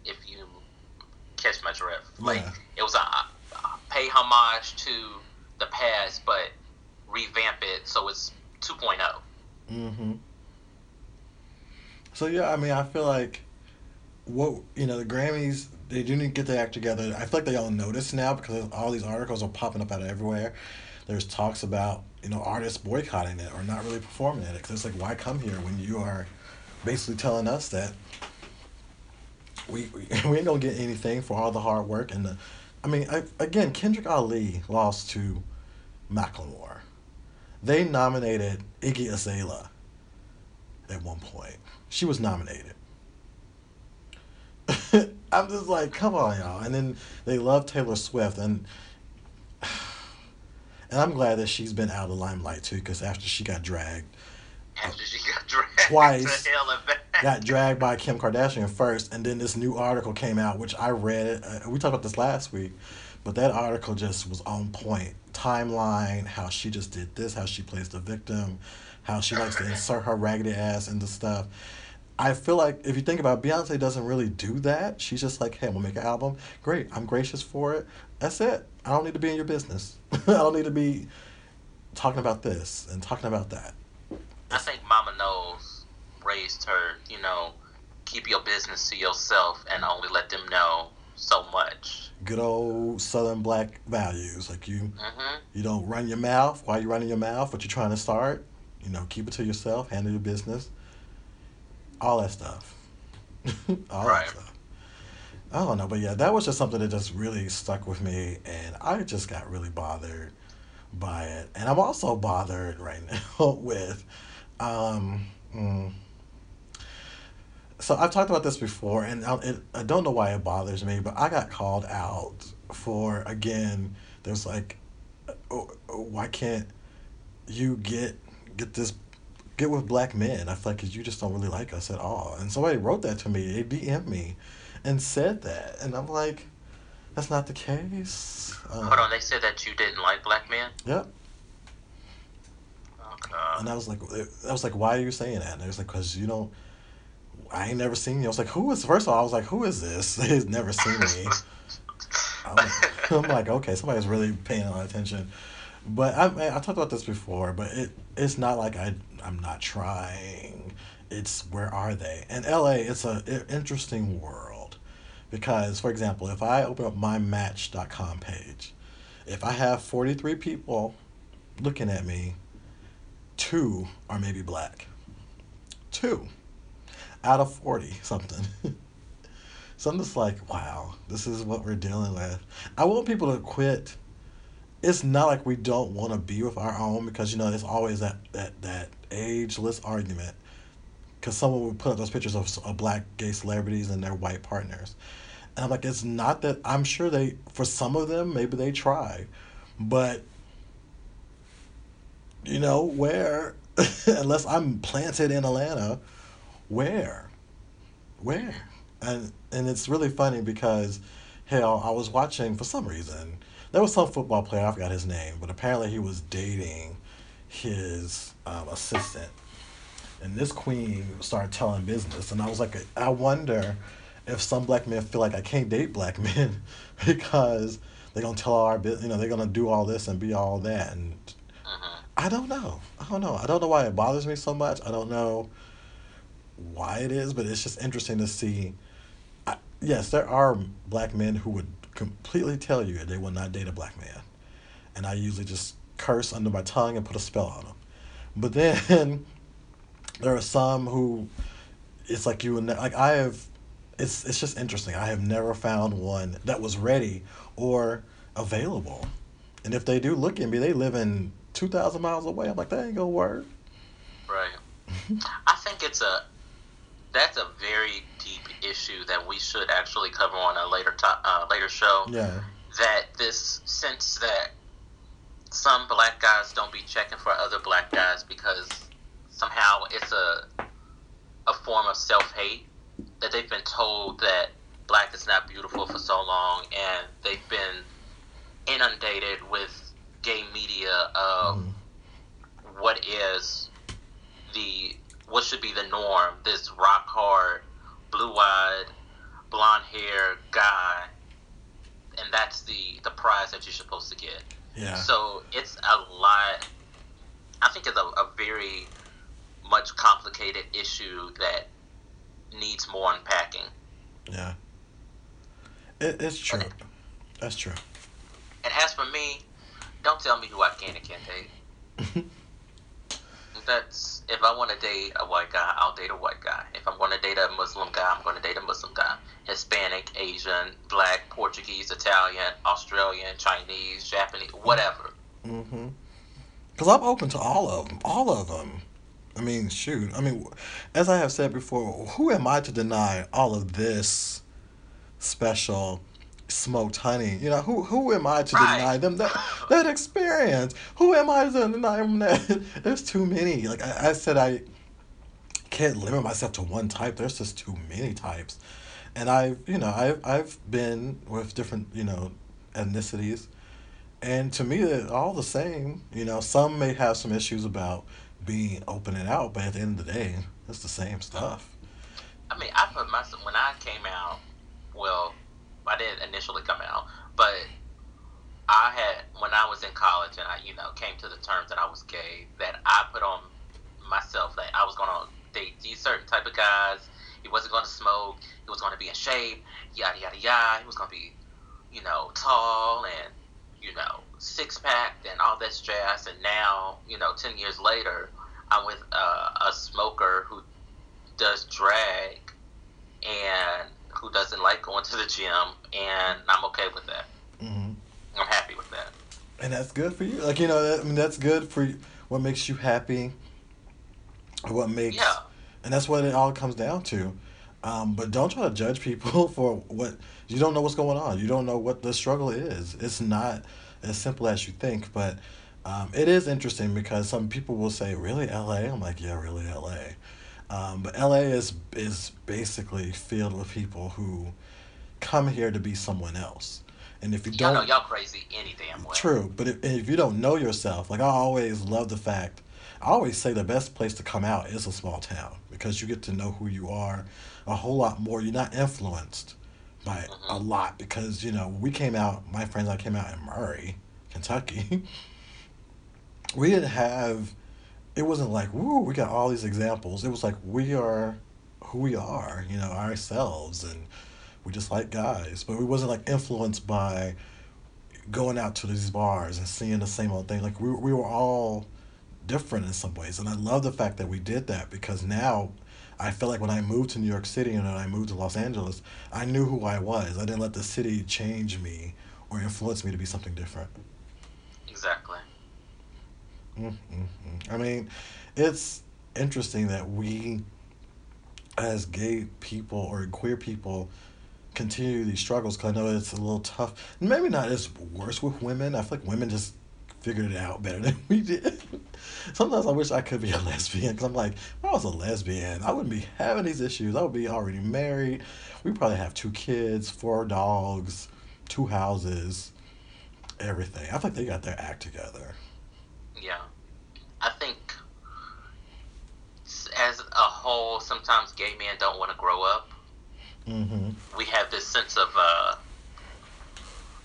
if you catch my drift yeah. like it was a, a pay homage to the past but revamp it so it's 2.0 mm-hmm so yeah i mean i feel like what you know the grammys they do need to get their act together. I feel like they all notice now because all these articles are popping up out of everywhere. There's talks about you know artists boycotting it or not really performing it because it's like why come here when you are basically telling us that we we, we ain't gonna get anything for all the hard work and the, I mean I, again Kendrick Ali lost to Macklemore. They nominated Iggy Azalea at one point. She was nominated. I'm just like, come on, y'all. And then they love Taylor Swift, and and I'm glad that she's been out of the limelight too, because after she got dragged, after she got dragged twice, got dragged by Kim Kardashian first, and then this new article came out, which I read. Uh, we talked about this last week, but that article just was on point. Timeline, how she just did this, how she plays the victim, how she likes to insert her raggedy ass into stuff I feel like if you think about it, Beyonce doesn't really do that. She's just like, hey, I'm gonna make an album. Great, I'm gracious for it. That's it. I don't need to be in your business. I don't need to be talking about this and talking about that. I think Mama Knowles raised her, you know, keep your business to yourself and only let them know so much. Good old Southern black values, like you, mm-hmm. you don't run your mouth. Why are you running your mouth? What you trying to start? You know, keep it to yourself. Handle your business all that stuff. all right. that stuff. I don't know, but yeah, that was just something that just really stuck with me, and I just got really bothered by it, and I'm also bothered right now with, um, mm, so I've talked about this before, and I, it, I don't know why it bothers me, but I got called out for again. There's like, oh, oh why can't you get get this get with black men. I feel like cause you just don't really like us at all. And somebody wrote that to me. They DM'd me and said that. And I'm like, that's not the case. Uh, Hold on, they said that you didn't like black men? Yep. Okay. And I was like, eh, I was like, why are you saying that? And I was like, because you don't, I ain't never seen you. I was like, who is, first of all, I was like, who is this? They've never seen me. I'm, I'm like, okay, somebody's really paying a lot of attention. But I, I talked about this before, but it it's not like I I'm not trying. It's where are they? And LA, it's a interesting world because, for example, if I open up my Match.com page, if I have 43 people looking at me, two are maybe black. Two out of 40 something. so I'm just like, wow, this is what we're dealing with. I want people to quit it's not like we don't want to be with our own because you know there's always that that that ageless argument because someone would put up those pictures of, of black gay celebrities and their white partners and i'm like it's not that i'm sure they for some of them maybe they try but you know where unless i'm planted in atlanta where where and and it's really funny because hell i was watching for some reason there was some football player, I forgot his name, but apparently he was dating his um, assistant. And this queen started telling business. And I was like, I wonder if some black men feel like I can't date black men because they're going to tell all our business, you know, they're going to do all this and be all that. And. I don't know. I don't know. I don't know why it bothers me so much. I don't know why it is, but it's just interesting to see. I, yes, there are black men who would completely tell you they will not date a black man. And I usually just curse under my tongue and put a spell on them. But then there are some who it's like you and like I have it's it's just interesting. I have never found one that was ready or available. And if they do look at me, they live in two thousand miles away. I'm like, that ain't gonna work. Right. I think it's a that's a very deep issue that we should actually cover on a later to, uh, later show. Yeah. That this sense that some black guys don't be checking for other black guys because somehow it's a a form of self hate that they've been told that black is not beautiful for so long, and they've been inundated with gay media of mm. what is the what should be the norm. This rock hard, blue eyed, blonde hair guy, and that's the the prize that you're supposed to get. Yeah. So it's a lot. I think it's a, a very much complicated issue that needs more unpacking. Yeah. It, it's true. That's true. And as for me, don't tell me who I can and can't date. That's if I want to date a white guy, I'll date a white guy. If I'm going to date a Muslim guy, I'm going to date a Muslim guy. Hispanic, Asian, Black, Portuguese, Italian, Australian, Chinese, Japanese, whatever. Mhm. Because I'm open to all of them. All of them. I mean, shoot. I mean, as I have said before, who am I to deny all of this special smoked honey? You know, who who am I to right. deny them that that experience? Who am I to deny them that? There's too many. Like I, I said, I can't limit myself to one type. There's just too many types, and I've you know I've I've been with different you know ethnicities, and to me they're all the same. You know, some may have some issues about being open and out, but at the end of the day, it's the same stuff. I mean, I put myself when I came out. Well, I didn't initially come out, but I had when I was in college and I, you know, came to the terms that I was gay. That I put on myself that I was gonna date these certain type of guys. He wasn't gonna smoke. He was gonna be in shape. Yada yada yada. He was gonna be, you know, tall and you know, six pack and all this jazz. And now, you know, 10 years later, I'm with uh, a smoker who does drag and who doesn't like going to the gym. And I'm okay with that. Mm-hmm. I'm happy with that. And that's good for you. Like, you know, I mean, that's good for you. what makes you happy. What makes. Yeah. And that's what it all comes down to. Um, but don't try to judge people for what you don't know what's going on. You don't know what the struggle is. It's not as simple as you think, but um, it is interesting because some people will say, "Really, L.A.?" I'm like, "Yeah, really, L.A." Um, but LA is is basically filled with people who come here to be someone else. And if you y'all don't, know y'all crazy any damn way. True, but if, if you don't know yourself, like I always love the fact, I always say the best place to come out is a small town because you get to know who you are a whole lot more. You're not influenced by mm-hmm. a lot because you know we came out. My friends, I came out in Murray, Kentucky. we didn't have. It wasn't like woo. We got all these examples. It was like we are who we are. You know ourselves, and we just like guys. But we wasn't like influenced by going out to these bars and seeing the same old thing. Like we we were all different in some ways, and I love the fact that we did that because now I feel like when I moved to New York City and then I moved to Los Angeles, I knew who I was. I didn't let the city change me or influence me to be something different. Exactly. I mean, it's interesting that we, as gay people or queer people, continue these struggles because I know it's a little tough. Maybe not as worse with women. I feel like women just figured it out better than we did. Sometimes I wish I could be a lesbian because I'm like, if I was a lesbian, I wouldn't be having these issues. I would be already married. We probably have two kids, four dogs, two houses, everything. I think they got their act together. Yeah. I think as a whole, sometimes gay men don't want to grow up. Mm-hmm. We have this sense of, uh,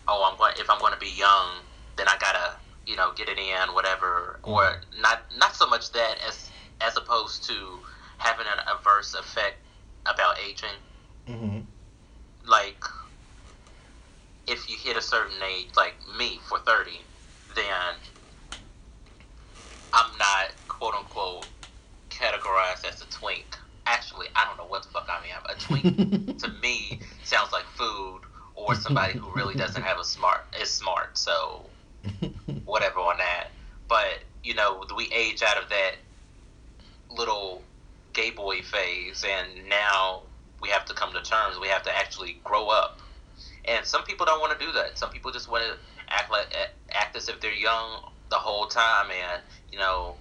oh, I'm going. If I'm going to be young, then I gotta you know, get it in, whatever, or mm-hmm. not not so much that as as opposed to having an adverse effect about aging. Mm-hmm. Like, if you hit a certain age, like me for thirty, then I'm not quote unquote categorized as a twink. Actually, I don't know what the fuck I am. A twink to me sounds like food or somebody who really doesn't have a smart is smart. So whatever on that. But you know, we age out of that little gay boy phase, and now we have to come to terms. We have to actually grow up. And some people don't want to do that. Some people just want to act like act as if they're young the whole time and you know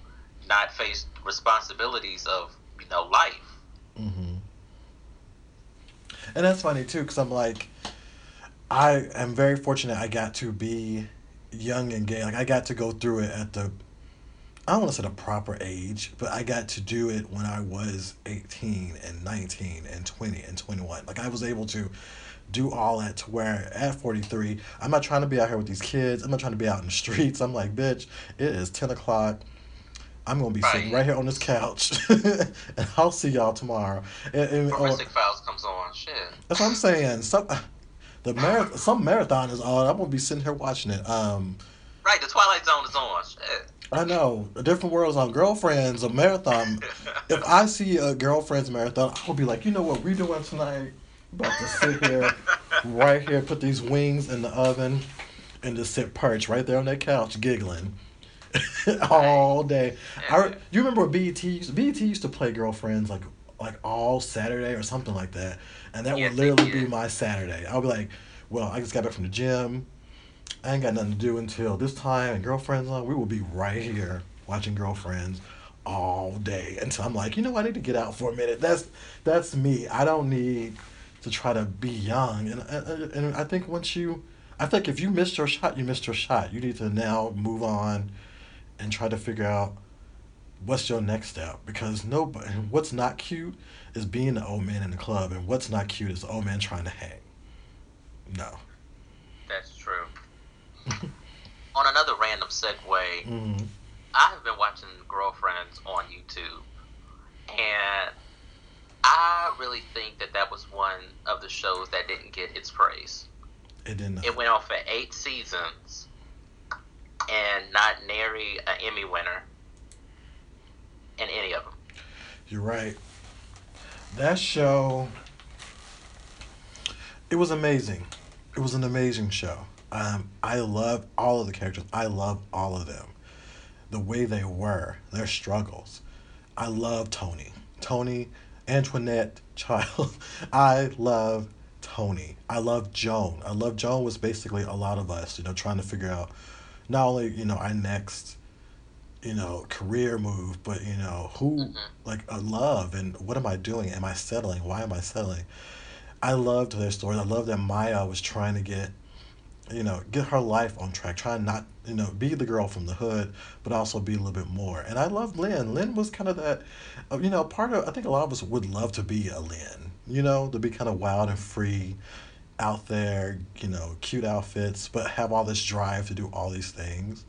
not face responsibilities of you know life. Mm-hmm. And that's funny too, because I'm like, I am very fortunate. I got to be young and gay. Like I got to go through it at the I don't want to say the proper age, but I got to do it when I was 18 and 19 and 20 and 21. Like I was able to do all that to where at 43, I'm not trying to be out here with these kids. I'm not trying to be out in the streets. I'm like, bitch, it is 10 o'clock. I'm gonna be right. sitting right here on this couch, and I'll see y'all tomorrow. And, and, Forensic or, Files comes on. Shit. That's what I'm saying. Some the marathon, some marathon is on. I'm gonna be sitting here watching it. Um, right, the Twilight Zone is on. Shit. I know. A different worlds on girlfriends, a marathon. if I see a girlfriends marathon, I'll be like, you know what we're doing tonight? About to sit here, right here, put these wings in the oven, and just sit perched right there on that couch, giggling. all day. I, you remember BET used, BET used to play girlfriends like like all Saturday or something like that, and that would literally be my Saturday. I'll be like, well, I just got back from the gym. I ain't got nothing to do until this time, and girlfriends on. We will be right here watching girlfriends all day until I'm like, you know, I need to get out for a minute. That's that's me. I don't need to try to be young, and and, and I think once you, I think if you missed your shot, you missed your shot. You need to now move on, and try to figure out what's your next step. Because nobody what's not cute is being the old man in the club and what's not cute is the old man trying to hang. No. That's true. On another random segue mm-hmm. i have been watching girlfriends on youtube and i really think that that was one of the shows that didn't get its praise it didn't it went on for eight seasons and not nary an emmy winner in any of them. You're right. That show, it was amazing. It was an amazing show. Um, I love all of the characters. I love all of them. The way they were, their struggles. I love Tony. Tony, Antoinette, Child. I love Tony. I love Joan. I love Joan was basically a lot of us, you know, trying to figure out not only, you know, our next you know, career move, but you know, who mm-hmm. like a love and what am I doing? Am I settling? Why am I settling? I loved their story. I love that Maya was trying to get, you know, get her life on track, trying not, you know, be the girl from the hood, but also be a little bit more. And I loved Lynn. Lynn was kind of that, uh, you know, part of, I think a lot of us would love to be a Lynn, you know, to be kind of wild and free out there, you know, cute outfits, but have all this drive to do all these things.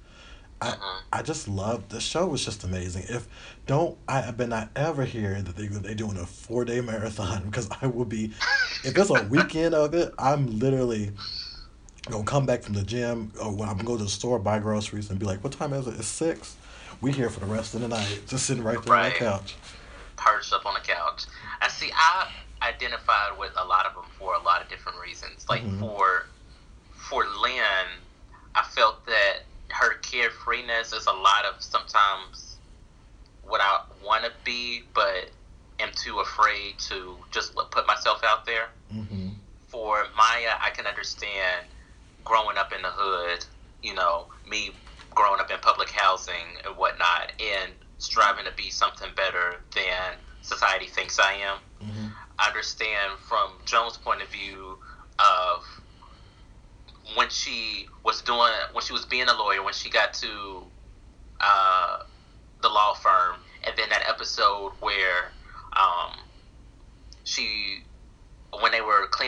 I, uh-huh. I just love the show was just amazing. If don't I have been not ever hear that they they doing a four day marathon because I will be if it's a weekend of it, I'm literally gonna come back from the gym or when I'm gonna go to the store buy groceries and be like, What time is it? It's six. We here for the rest of the night, just sitting right there right. on the couch. Perched up on the couch. I see I identified with a lot of them for a lot of different reasons. Like mm-hmm. for for Lynn, I felt that her carefreeness is a lot of sometimes what I want to be, but am too afraid to just put myself out there. Mm-hmm. For Maya, I can understand growing up in the hood, you know, me growing up in public housing and whatnot, and striving to be something better than society thinks I am. Mm-hmm. I understand from Joan's point of view of when she was doing when she was being a lawyer when she got to uh, the law firm and then that episode where um, she when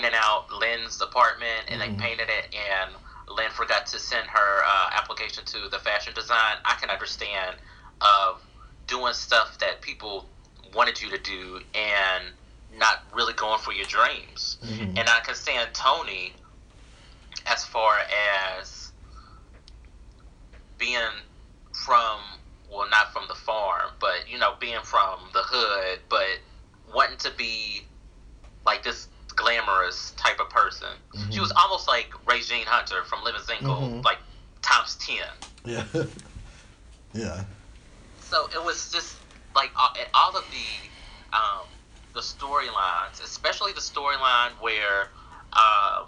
cleaning out Lynn's apartment and mm-hmm. they painted it and Lynn forgot to send her uh, application to the fashion design I can understand of doing stuff that people wanted you to do and not really going for your dreams mm-hmm. and I can stand Toni as far as being from well not from the farm but you know being from the hood but wanting to be like this glamorous type of person mm-hmm. she was almost like Regine Hunter from Living Single mm-hmm. like times 10 yeah yeah so it was just like all, all of the um, the storylines especially the storyline where um,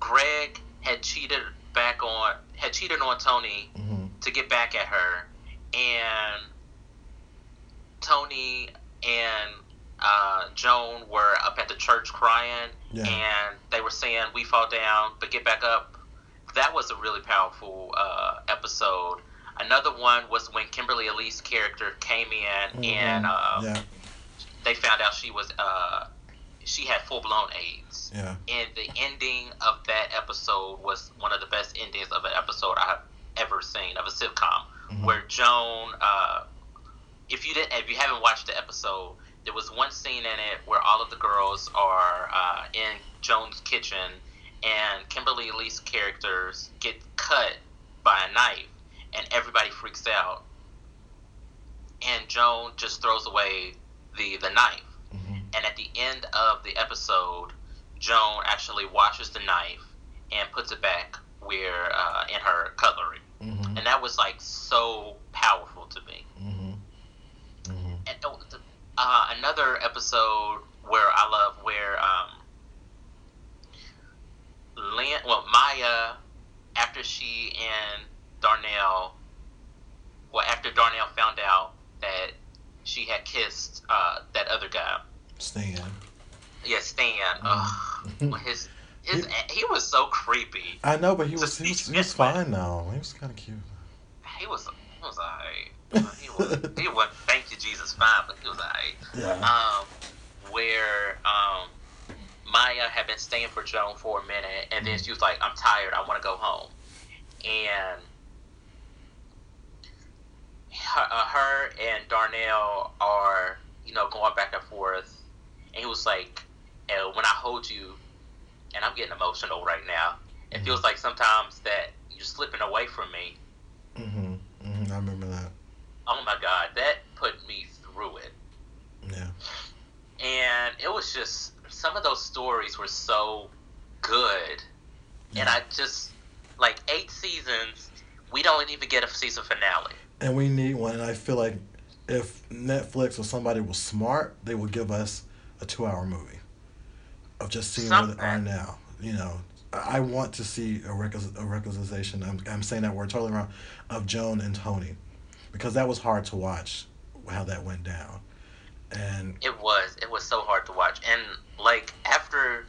Greg had cheated back on had cheated on Toni mm-hmm. to get back at her, and Toni and uh, Joan were up at the church crying, yeah. and they were saying, "We fall down, but get back up." That was a really powerful uh, episode. Another one was when Kimberly Elise character came in, mm-hmm. and uh, yeah. they found out she was uh, she had full blown AIDS. Yeah. And the ending of that episode was one of the best endings of an episode I have ever seen of a sitcom, mm-hmm. where Joan. Uh, if you didn't, if you haven't watched the episode, there was one scene in it where all of the girls are uh, in Joan's kitchen, and Kimberly Elise characters get cut by a knife, and everybody freaks out, and Joan just throws away the the knife, mm-hmm. and at the end of the episode, Joan actually washes the knife and puts it back where uh, in her cutlery, mm-hmm. and that was like so powerful to me. Uh, another episode where I love where um, Lynn, well Maya, after she and Darnell, well after Darnell found out that she had kissed uh, that other guy, Stan. Yeah, Stan. Mm. his his he, he, was so creepy. I know, but he was he was, he was fine now. He was kind of cute. He was he was alright he was he was thank you Jesus fine, but he was alright. Yeah. Um, where um, Maya had been staying for Joan for a minute, and then mm-hmm. she was like, "I'm tired. I want to go home," and. Her, uh, her and Darnell are, you know, going back and forth, and he was like, "When I hold you, and I'm getting emotional right now. It mm-hmm. feels like sometimes that you're slipping away from me." Mm-hmm. Mm-hmm. I remember that oh my god, that put me through it. Yeah. And it was just some of those stories were so good, yeah. and I just like eight seasons. We don't even get a season finale. And we need one. And I feel like if Netflix or somebody was smart, they would give us a two-hour movie of just seeing Something. where they are now. You know, I want to see a, recon- a reconciliation. I'm, I'm saying that word totally wrong. Of Joan and Toni because that was hard to watch how that went down. And it was it was so hard to watch. And like after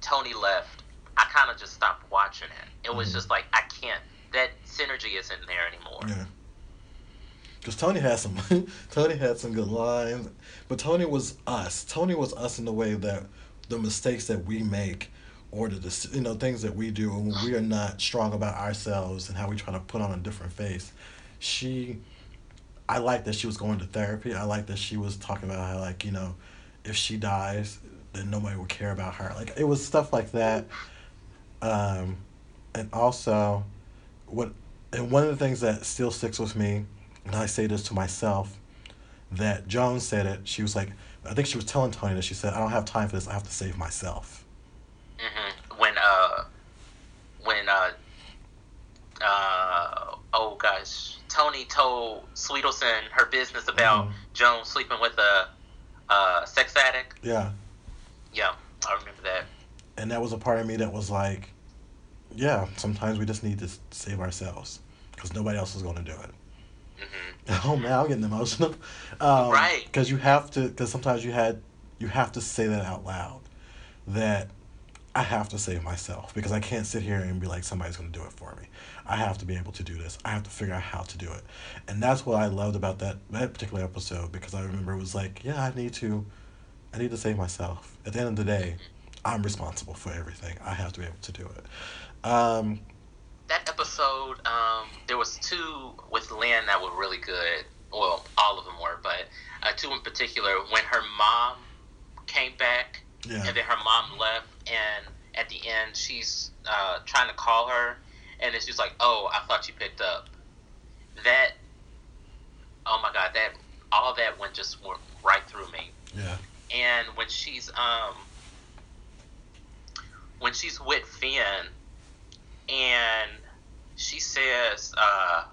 Toni left, I kind of just stopped watching it. It was mm-hmm. just like I can't. That synergy isn't there anymore. Yeah. Because Toni had some, Toni had some good lines, but Toni was us. Toni was us in the way that the mistakes that we make, or the you know things that we do, when we are not strong about ourselves and how we try to put on a different face. She I like that she was going to therapy. I like that she was talking about how like you know, if she dies, then nobody will care about her. Like it was stuff like that. Um, and also, what and one of the things that still sticks with me, and I say this to myself, that Joan said it. She was like, I think she was telling Toni that she said, "I don't have time for this. I have to save myself." Mm-hmm. When uh, when uh, uh, oh gosh, Toni told Sweetelson her business about mm. Joan sleeping with a, a sex addict. Yeah. Yeah, I remember that. And that was a part of me that was like, yeah, sometimes we just need to save ourselves because nobody else is going to do it. Mm-hmm. Oh man, I'm getting emotional. Um, right. Because you have to. Because sometimes you had, you have to say that out loud, that I have to save myself because I can't sit here and be like somebody's going to do it for me. I have to be able to do this. I have to figure out how to do it. And that's what I loved about that that particular episode because I remember it was like, yeah, I need to I need to save myself. At the end of the day, I'm responsible for everything. I have to be able to do it. Um, that episode, um, there was two with Lynn that were really good. Well, all of them were, but uh, two in particular. When her mom came back, yeah. and then her mom left, and at the end, she's uh, trying to call her, and then she's like, "Oh, I thought you picked up." That, oh my god, that all that went just went right through me. Yeah. And when she's um when she's with Finn, and she says, uh,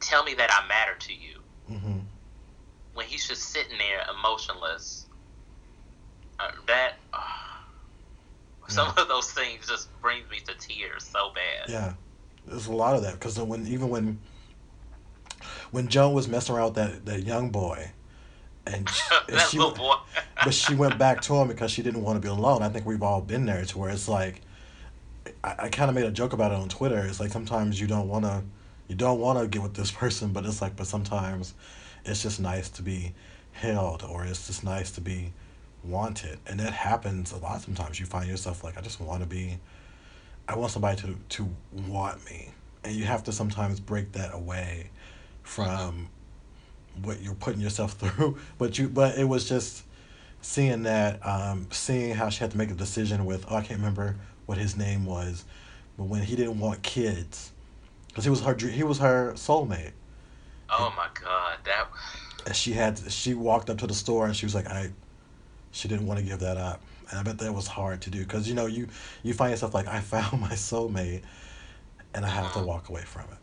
"Tell me that I matter to you." Mm-hmm. When he's just sitting there emotionless, that. Uh, some of those things just brings me to tears so bad. Yeah, there's a lot of that because when even when when Joan was messing around with that, that young boy, and, she, and she little boy. but she went back to him because she didn't want to be alone. I think we've all been there to where it's like, I, I kind of made a joke about it on Twitter. It's like sometimes you don't want to, you don't want to get with this person, but it's like, but sometimes it's just nice to be held or it's just nice to be wanted. And that happens a lot sometimes. You find yourself like, I just want to be, I want somebody to, to want me. And you have to sometimes break that away from what you're putting yourself through. But you, but it was just seeing that, um, seeing how she had to make a decision with, oh, I can't remember what his name was, but when he didn't want kids, because he was her, he was her soulmate. Oh my god, that. And she had, she walked up to the store and she was like, I, she didn't want to give that up. And I bet that was hard to do because you know you you find yourself like I found my soulmate, and I have to walk away from it.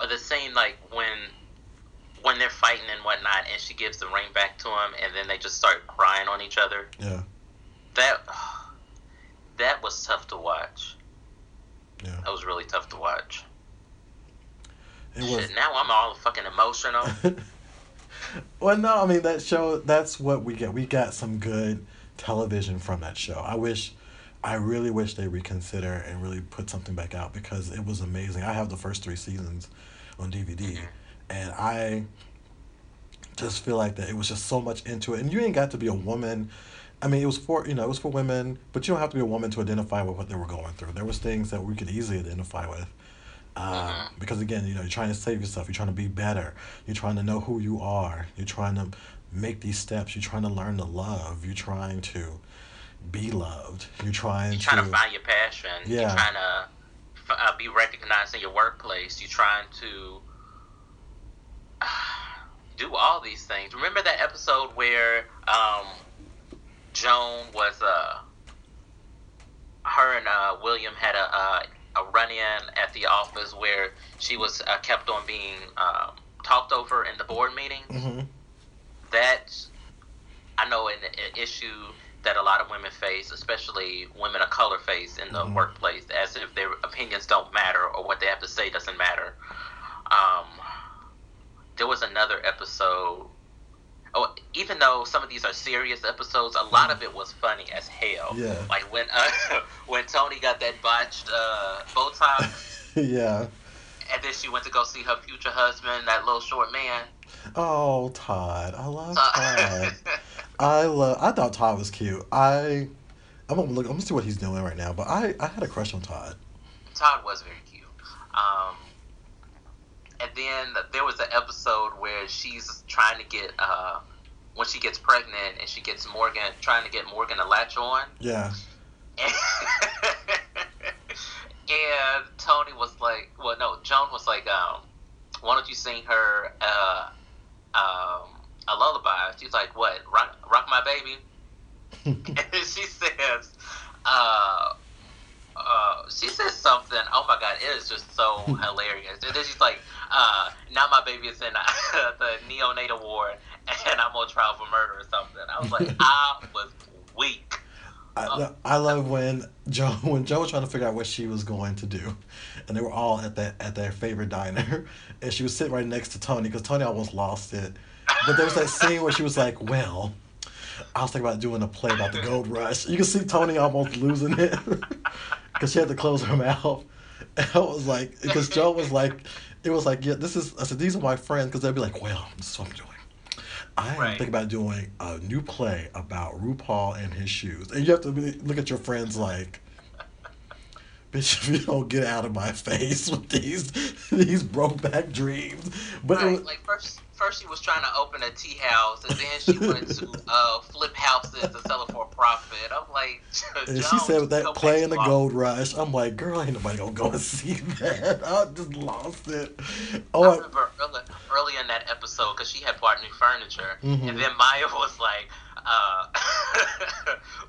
Or the same like when when they're fighting and whatnot, and she gives the ring back to him, and then they just start crying on each other. Yeah. That that was tough to watch. Yeah. That was really tough to watch. It was. Shit, now I'm all fucking emotional. well, no, I mean that show. That's what we get. We got some good television from that show. I wish, I really wish they reconsider and really put something back out because it was amazing. I have the first three seasons on DVD, Mm-hmm. and I just feel like that it was just so much into it. And you ain't got to be a woman. I mean, it was for you know it was for women, but you don't have to be a woman to identify with what they were going through. There was things that we could easily identify with. Mhm. Because again, you know, you're trying to save yourself. You're trying to be better. You're trying to know who you are. You're trying to make these steps. You're trying to learn to love. You're trying to be loved. You're trying You're to. trying to find your passion. Yeah. You're trying to f- uh, be recognized in your workplace. You're trying to do all these things. Remember that episode where um, Joan was uh, her and uh, William had a uh, a run in at the office where she was uh, kept on being um, talked over in the board meeting. hmm That I know an, an issue that a lot of women face, especially women of color face in the Mhm. workplace, as if their opinions don't matter or what they have to say doesn't matter. Um, there was another episode. Oh, even though some of these are serious episodes, a lot of it was funny as hell. Yeah. Like when uh, when Toni got that botched uh, Botox, yeah. and then she went to go see her future husband, that little short man. Oh, Todd. I love Todd. I love. I thought Todd was cute. I. I'm gonna look. I'm gonna see what he's doing right now. But I, I had a crush on Todd. Todd was very cute. Um, and then there was an episode where she's trying to get, uh, when she gets pregnant and she gets Morgan, trying to get Morgan to latch on. Yeah. And, and Toni was like, well, no, Joan was like, um, why don't you sing her uh, um, a lullaby? She's like, what, rock, rock my baby? and she says, uh, uh, she says something. Oh my god, it is just so hilarious. And then she's like, uh, "Now my baby is in uh, the neonatal ward, and I'm on trial for murder or something." I was like, I was weak. I, I love when Joe when Joe was trying to figure out what she was going to do, and they were all at that at their favorite diner, and she was sitting right next to Toni because Toni almost lost it. But there was that scene where she was like, "Well, I was thinking about doing a play about the gold rush." You can see Toni almost losing it because she had to close her mouth. And I was like, because Joe was like, it was like, yeah, this is. I said, these are my friends because they'd be like, well, this is what I'm doing. I am Right. thinking about doing a new play about RuPaul and his shoes, and you have to be, look at your friends like, bitch, if you don't get out of my face with these these brokeback dreams. But it was, like first, first she was trying to open a tea house, and then she wanted to uh, flip houses to sell it for a profit. I'm like, and she said with that play in the gold rush, I'm like, girl, ain't nobody gonna go and see that. I just lost it. Oh, I, remember early, early in that episode because she had bought new furniture, Mhm. and then Maya was like, uh,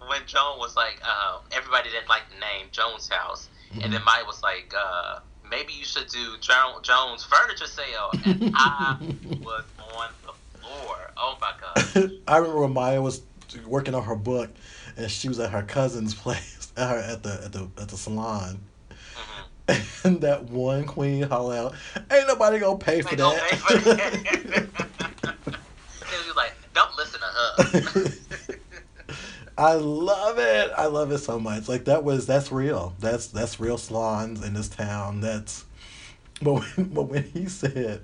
when Joan was like, uh, everybody didn't like the name Jones House, and then Maya was like, uh, maybe you should do jo- Jones furniture sale, and I was on the floor. Oh my god! I remember when Maya was working on her book, and she was at her cousin's place at her at the at the at the salon, Mhm. and that one queen holler out, "Ain't nobody gonna pay for that." Pay for that. like, "Don't listen to her." I love it. I love it so much. Like that was that's real. That's that's real salons in this town. That's but when, but when he said,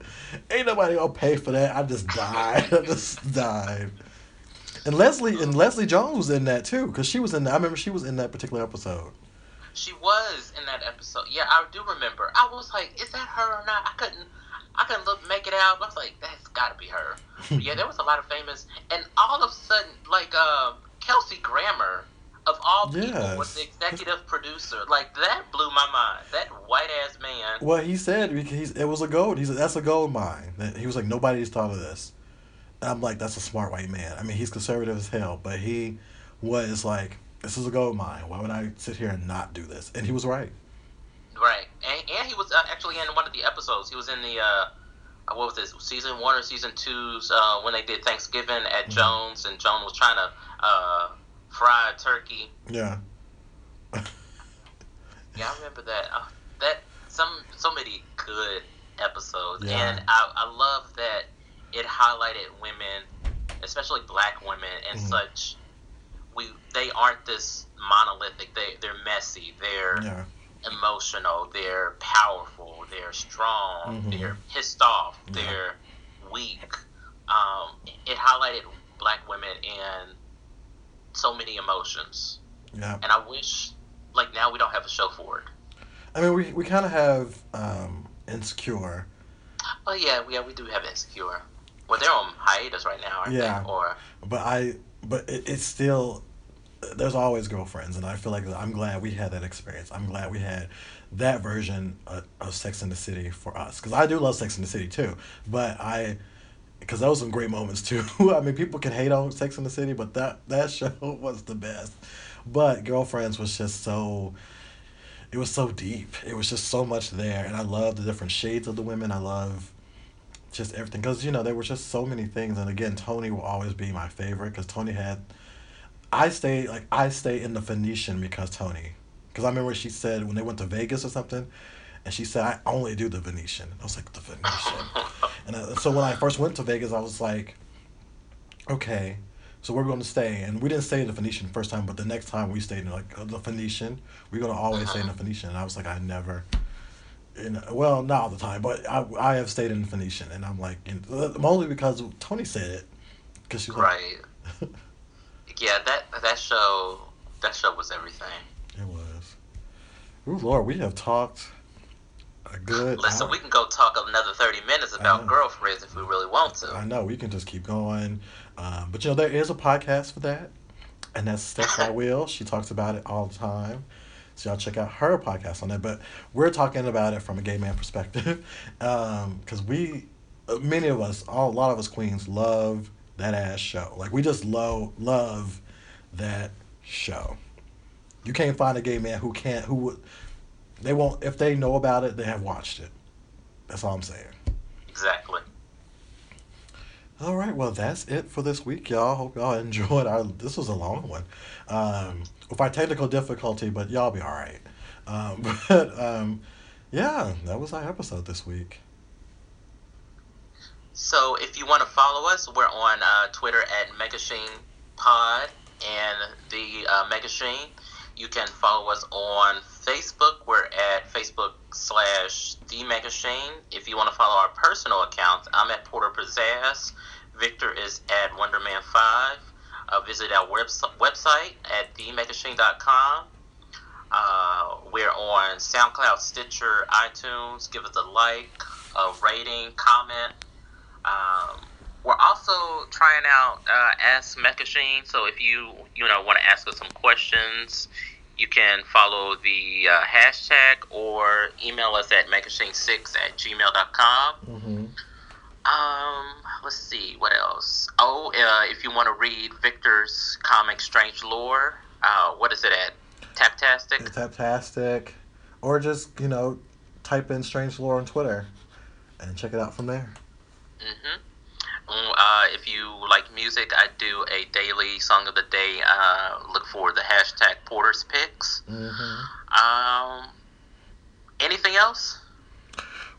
"Ain't nobody gonna pay for that," I just died. I just died. And Leslie and Leslie Jones was in that too, because she was in. I remember she was in that particular episode. She was in that episode. Yeah, I do remember. I was like, "Is that her or not?" I couldn't. I couldn't look make it out. I was like, "That's got to be her." yeah, there was a lot of famous, and all of a sudden, like uh, Kelsey Grammer of all people yes. was the executive producer. Like that blew my mind. That white ass man. Well, he said he's, it was a gold. He said that's a gold mine. He was like nobody's thought of this. And I'm like that's a smart white man. I mean he's conservative as hell, but he was like this is a gold mine. Why would I sit here and not do this? And he was right. Right, and, and he was uh, actually in one of the episodes. He was in the. Uh, what was this season one or season two's uh, when they did Thanksgiving at mm-hmm. Jones and Joan was trying to uh, fried turkey. Yeah. yeah, I remember that. Uh, that some so many good episodes, yeah. and I I love that it highlighted women, especially black women, and mm-hmm. such. We they aren't this monolithic. They they're messy. They're yeah. emotional. They're powerful. They're strong. Mm-hmm. They're pissed off. Yeah. They're weak. Um, it highlighted black women and so many emotions. Yeah. And I wish, like now, we don't have a show for it. I mean, we we kind of have um, Insecure. Oh yeah, yeah, we do have Insecure. Well, they're on hiatus right now, aren't yeah. they? Or but I, but it, it's still. There's always girlfriends, and I feel like I'm glad we had that experience. I'm glad we had that version of, of Sex in the City for us, because I do love Sex in the City too. But I because those some great moments too. I mean, people can hate on Sex in the City, but that that show was the best. But Girlfriends was just so. It was so deep. It was just so much there, and I love the different shades of the women. I love just everything because you know there were just so many things. And again, Toni will always be my favorite because Toni had. I stay like I stay in the Venetian because Tony, because I remember she said when they went to Vegas or something, and she said I only do the Venetian. I was like the Venetian. And I, so when I first went to Vegas, I was like, okay, so we're going to stay. And we didn't stay in the Venetian the first time, but the next time we stayed in like uh, the Venetian, we're going to always uh-huh. stay in the uh-huh. Venetian. And I was like, I never. You know, well, not all the time, but I, I have stayed in the Venetian, and I'm like, in, uh, only because Toni said it, because she was right. Like, yeah, that that show that show was everything. It was. Oh Lord, we have talked good. Listen, hour. we can go talk another thirty minutes about girlfriends if we really want to. I know we can just keep going, um, but you know there is a podcast for that, and that's Steph Will. She talks about it all the time. So y'all check out her podcast on that. But we're talking about it from a gay man perspective, because um, we, uh, many of us, all a lot of us queens love that ass show. Like we just love love that show. You can't find a gay man who can't who would they won't if they know about it. They have watched it. That's all I'm saying. Exactly. All right, well that's it for this week, y'all. Hope y'all enjoyed our. This was a long one, um, with our technical difficulty, but y'all be all right. Um, but um, yeah, that was our episode this week. So if you want to follow us, we're on uh, Twitter at Megashine Pod and the uh, Megashine. You can follow us on Facebook. We're at Facebook slash The Megashine. If you want to follow our personal accounts, I'm at Porter Pizzazz. Victor is at Wonderman5. Uh, visit our webs- website at themegashine.com. Uh, we're on SoundCloud, Stitcher, iTunes. Give us a like, a rating, comment. Um, we're also trying out uh, Ask Megashine. So if you you know want to ask us some questions, you can follow the uh, hashtag or email us at megashine6 at gmail.com. Mm-hmm. Um, let's see, what else? Oh, uh, if you want to read Victor's comic Strange Lore, uh, what is it at? Tapastic? Tapastic. Or just, you know, type in Strange Lore on Twitter and check it out from there. Mm-hmm. Uh, if you like music, I do a daily song of the day. Uh, look for the hashtag Porter's Picks. Mm-hmm. Um, anything else?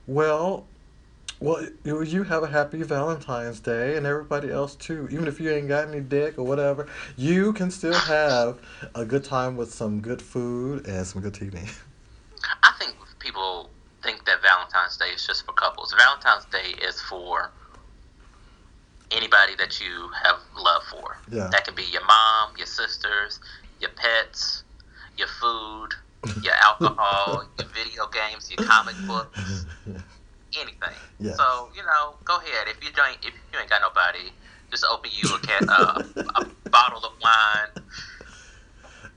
Well, well, you have a happy Valentine's Day, and everybody else too. Even if you ain't got any dick or whatever, you can still have a good time with some good food and some good TV. I think people think that Valentine's Day is just for couples. Valentine's Day is for anybody that you have love for. Yeah. That can be your mom, your sisters, your pets, your food, your alcohol, your video games, your comic books anything. Yeah. So you know, go ahead. If you don't, if you ain't got nobody, just open you a, can, uh, a bottle of wine.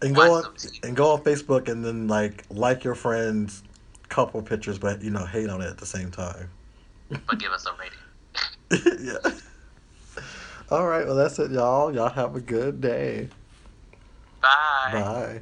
And go on and go on Facebook and then like like your friends' couple pictures, but you know hate on it at the same time. But give us a rating. yeah. All right. Well, that's it, y'all. Y'all have a good day. Bye. Bye.